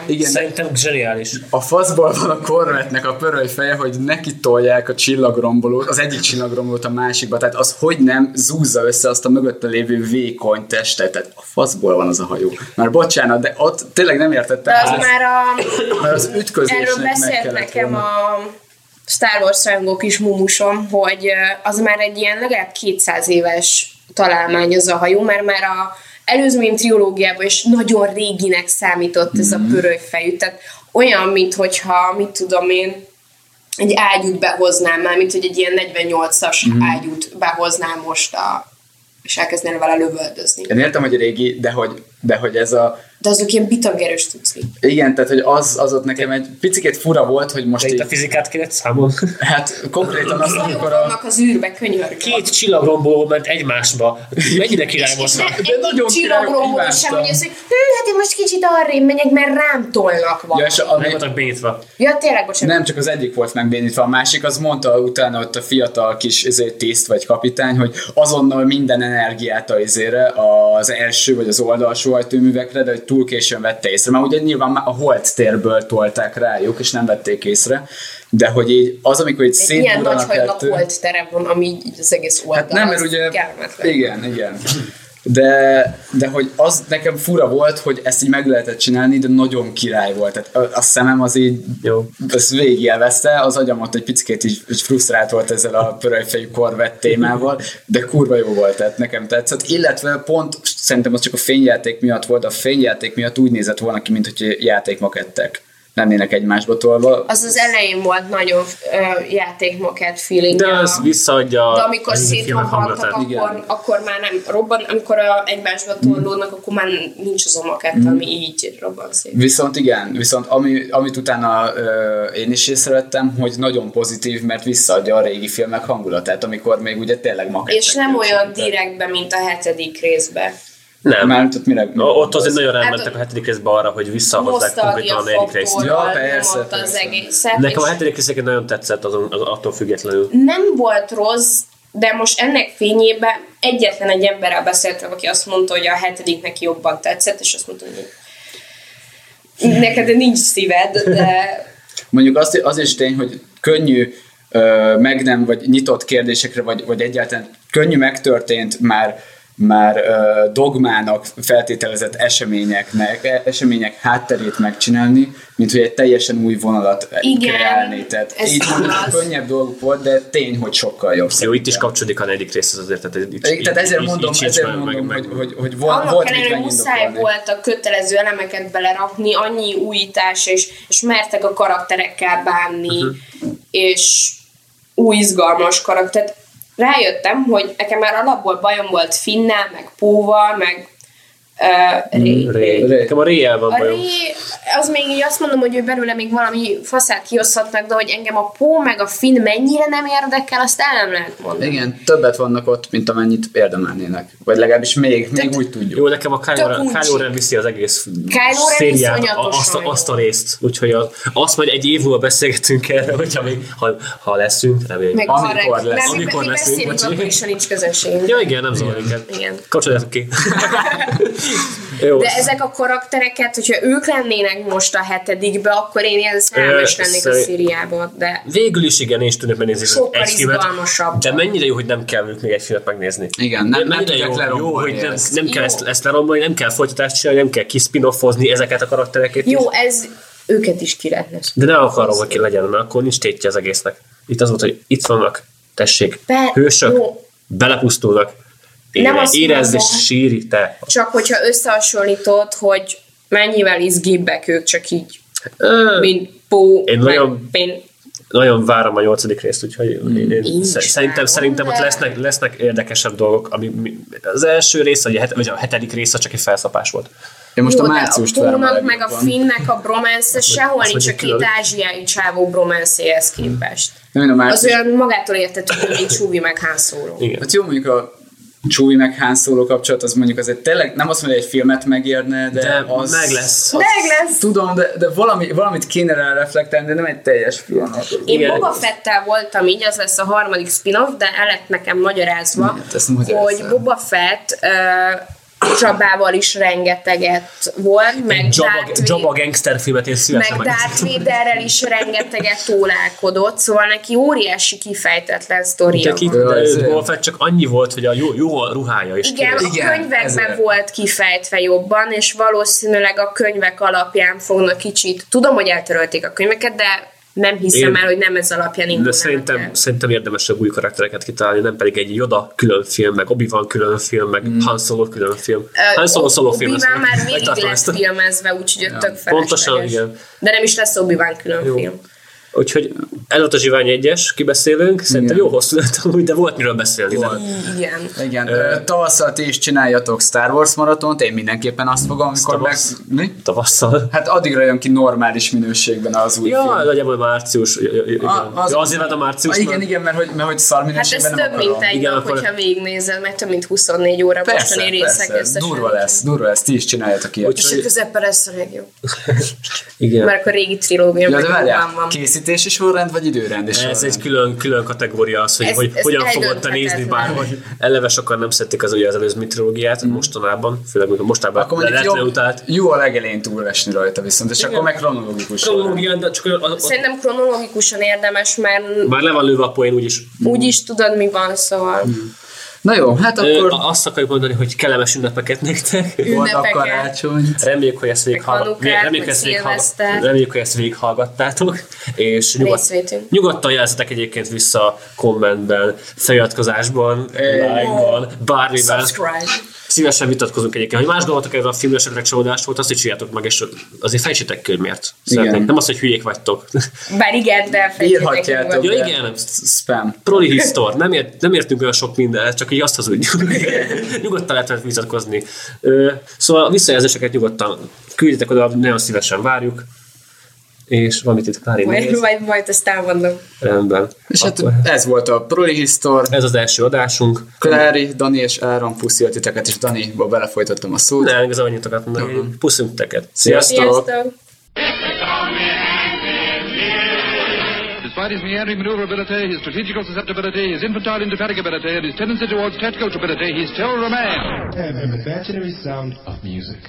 Igen, Szerintem zseniális. a faszból van a korvetnek a pörölyfeje, hogy neki tolják a csillagrombolót, az egyik csillagrombolót a másikba, tehát az hogy nem zúzza össze azt a mögötte lévő vékony testet, tehát a faszból van az a hajó. Már bocsánat, de ott tényleg nem értettem. De az már a... mert az ütközésnek Erről beszélt nekem volna. a Star Wars rajongó kis mumusom, hogy az már egy ilyen legalább 200 éves találmány az a hajó, mert már a előzmény triológiában is nagyon réginek számított ez a Mhm. pörölyfejű, tehát olyan, mint hogyha, mit tudom én, egy ágyút behoznám már, mint hogy egy ilyen 48-as Mhm. ágyút behoznám most a és elkezdenél vele lövöldözni. Én értem, hogy régi, de hogy, de hogy ez a De azok ilyen bitagerős tucli. igen, tehát hogy az, az ott nekem egy picit fura volt, hogy most De itt a így, fizikát kellett számon. hát konkrétan Hajók amikor a, vannak az űrbe, könyörgöm. Két csillagromboló ment egymásba. Mennyire király? És De nagyon csillagromboló sem, hogy az, hogy hm, hát én most kicsit arrébb megyek, mert rám tolnak ja, valamit. és Meg ami, voltak bénítva. Ja, tényleg, bocsánat. Nem, csak az egyik volt megbénítva, a másik az mondta utána ott a fiatal kis ezért, tiszt vagy kapitány, hogy azonnal minden energiát a izére az első vagy az oldalsó ajtóművekre, de hogy túl későn vette észre. Mert ugye nyilván a holt térből tolták rájuk, és nem vették észre, de hogy így az, amikor így Egy ilyen nagy szétburanak hajónak kettő... volt tere van, ami így az egész oldal. Hát nem, mert ugye... kellemetlen. Igen, igen. De, de hogy az nekem fura volt, hogy ezt így meg lehetett csinálni, de nagyon király volt. Tehát a, a szemem az így, Jó. ezt végig elveszte, az agyam ott egy picit így, így frusztrált volt ezzel a pörölyfejű korvett témával, de kurva jó volt, tehát nekem tetszett. Illetve pont szerintem az csak a fényjáték miatt volt, a fényjáték miatt úgy nézett volna ki, mint hogy játékmakettek lennének egymásba tolva. Az az elején volt nagyon játékmakett feeling. De az visszaadja de amikor a filmek szétrobbantak, hangulatát. igen. akkor, akkor már nem robban, amikor a, egymásba torlódnak, akkor már nincs az a makett, Mm. ami így robban szét. Viszont igen, viszont ami, amit utána ö, én is észrevettem, hogy nagyon pozitív, mert visszaadja a régi filmek hangulatát, amikor még ugye tényleg makettek. És nem olyan direktbe, mint a hetedik részbe. Nem. Már ott mire, Na, ott azért nagyon Hát rámentek a hetedik részbe arra, hogy visszahozzák konkrétan a negyedik részt. Ja, persze, nyomott az persze. egészet. Nekem a hetedik rész egyébként nagyon tetszett azon, az, attól függetlenül. nem volt rossz, de most ennek fényében egyetlen egy emberrel beszéltem, aki azt mondta, hogy a hetedik neki jobban tetszett, és azt mondta, hogy neked nincs szíved, de <laughs> Mondjuk az, az is tény, hogy könnyű ö, meg nem, vagy nyitott kérdésekre, vagy, vagy egyáltalán könnyű megtörtént már már dogmának feltételezett eseményeknek, e- események hátterét megcsinálni, mint hogy egy teljesen új vonalat Igen, kreálni. Tehát ez így mondjuk igaz. könnyebb dolguk volt, de tény, hogy sokkal jobb. Jó, itt is kapcsolódik a negyedik rész azért, tehát itt, Tehát ezért így- mondom, így sincs ezért mondom meg- hogy, meg- hogy, hogy volt, annak volt ellenére, hogy muszáj volt a kötelező elemeket belerakni, annyi újítás, és, és mertek a karakterekkel bánni, uh-huh. és új izgalmas karakter. Rájöttem, hogy nekem már alapból bajom volt Finnel, meg Póval, meg uh, Ré. Ré. Ré. Nekem a réjel van A bajom. Ré, az még így azt mondom, hogy ő belőle még valami faszát kihozhatnak, de hogy engem a Pó meg a Finn mennyire nem érdekel, azt el nem lehet mondani. Igen, többet vannak ott, mint amennyit érdemelnének. Vagy legalábbis még, még úgy tudjuk. Jó, nekem a Kylo Ren, viszi az egész szériát, azt, azt a részt. Úgyhogy a, azt majd egy év múlva beszélgetünk erre, hogyha még, ha, ha leszünk, reméljük. Meg Amikor lesz. Amikor mi leszünk, beszélünk, akkor is, ha nincs közönségünk. Ja, igen, nem zavar minket. Igen. Kapcsoljátok ki. <laughs> Jó. De ezek a karaktereket, hogyha ők lennének most a hetedikbe, akkor én ilyen szerelmes lennék a szerint- szériába, de Végül is igen, én is tudnék megnézni Sokkal egy filmet, de mennyire jó, hogy nem kell még egy filmet megnézni. Igen, nem- nem mennyire tudják jó, jó, lerombolni hogy nem, nem kell Jó. ezt, ezt lerombolni, nem kell folytatást csinálni, nem kell kispinoffozni ezeket a karaktereket. is. jó, ez őket is ki lehetne. De ne akarom, hogy ki legyen, mert akkor nincs tétje az egésznek. Itt az volt, hogy itt vannak, tessék, Be- hősök, jó. belepusztulnak, ére, Nem azt érezd és síri, te. Csak hogyha összehasonlítod, hogy mennyivel izgibbek ők csak így, Ö, mint Pó, Én nagyon- Pin. Nagyon várom a nyolcadik részt, úgyhogy én, én Én sze- szerintem, szerintem ott lesznek, lesznek érdekesebb dolgok. Ami, mi- az első rész, vagy a, het, vagy a hetedik rész az csak egy felszapás volt. Én most Jó, a márciust a várom a Pónak meg a. Finnek a bromance sehol nincs a két külön. ázsiai csávó bromancehez képest. Nem, én a Az március... olyan magától értető, mint Csúvi meg. Igen. Hát jó, mondjuk a Chewie meg Han Solo kapcsolat, az mondjuk azért tényleg nem azt mondja, hogy egy filmet megérne, de, De az... meg lesz. Meg lesz! Tudom, de, de valami, valamit kéne rá reflektálni, de nem egy teljes film. Én Igen. Boba Fettel voltam így, az lesz a harmadik spin-off, de el lett nekem magyarázva, Hát, hogy. Boba Fett uh, Csabával is rengeteget volt, meg Jabba, Darth Jabba gangster filmet én szívesen meg Darth. Vaderrel is rengeteget tólálkodott, szóval neki óriási kifejtetlen sztoria Fett csak annyi volt, hogy a jó, jó a ruhája is. Igen, kész. a Igen, könyvekben ezért. volt kifejtve jobban, és valószínűleg a könyvek alapján fognak kicsit, tudom, hogy eltörölték a könyveket, de nem hiszem Én- el, hogy nem ez alapján De indulnának szerintem, el. szerintem érdemesebb új karaktereket kitalálni, nem pedig egy Yoda külön film, meg Obi-Wan külön film, meg Mm. Han Solo külön film. Han Solo solo film. Obi-Wan már lett ezt. filmezve, úgyhogy ja, tök pontosan, igen. De nem is lesz Obi-Wan külön Jó. film. Úgyhogy ez volt a Zsivány egyes, kibeszélünk. Szerintem Igen. jó hosszú lett amúgy, de volt miről beszélni. De... Igen. Igen, ö, tavasszal ti is csináljatok Star Wars maratont, én mindenképpen azt fogom, amikor Tavasz? meg... Mi? Tavasszal. Hát addigra jön ki normális minőségben az új Ja, film. majd március. A- Ja, azért a március. Ah, igen, mert- igen, mert hogy, mert hogy szar Hát ez minőségben nem több, mint egy nap, akkor- hogyha végignézed, mert több mint 24 óra Persze, mostani részek persze, durva lesz, durva lesz, ti is csináljatok ilyet. És a közepe lesz a legjobb. <laughs> Igen. Mert akkor a régi trilógia Ja, meg de várjál, van. Készítési sorrend vagy időrendi Ez sorrend? egy külön, külön kategória az, hogy, Ez- hogy ez hogyan fogod te nézni bár, hogy eleve sokan nem szedték az ugye az előző trilógiát mostanában, főleg amikor mostában Akkor le lett jó, leutalt. jó a legelején túlesni rajta viszont, és Igen. akkor meg kronológikus sorrend. Kronológián, de csak a, a, Szerintem kronológikusan érdemes, mert már le van lőve a poén úgyis. úgy is tudod, mi van, szóval Na jó, hát Ö, akkor azt akarjuk mondani, hogy kellemes ünnepeket nektek. boldog ünnepeket. karácsonyt. Reméljük, hogy ezt végighallgattátok, és nyugod, Részvétünk. nyugodtan jelzetek egyébként vissza kommentben, feliratkozásban, like-ban, bármiben. subscribe. Szívesen vitatkozunk egyébként. hogy más gondoltok erről a filmről, esetleg csalódást volt, azt is írjátok meg, és azért fejtsétek ki, hogy miért. Szeretnénk. Igen. Nem az, hogy hülyék vagytok. <laughs> Bár igen, de Írhatjátok. Ja, igen. Spam. Proli Histor, nem, ért, nem értünk olyan sok mindenhez, csak így azt hazudjuk. <laughs> nyugodtan lehet vitatkozni. Szóval a visszajelzéseket nyugodtan küldjetek oda, nagyon szívesen várjuk. És valamit itt Klári Majd, néz. majd, majd ezt elmondom. Rendben. És hát Akkor ez volt a Proli Histor. ez az első adásunk. Klári, Dani és Áron puszi a titeket, és Daniba belefolytottam a szót. Nem, igazából annyit akartam mondani. hogy Puszunk teket. Sziasztok! Sziasztok! Despite his meandering maneuverability, his strategical susceptibility, his infantile indefatigability, and his tendency towards tactical stupidity, he's still remains. and an imaginary sound of music.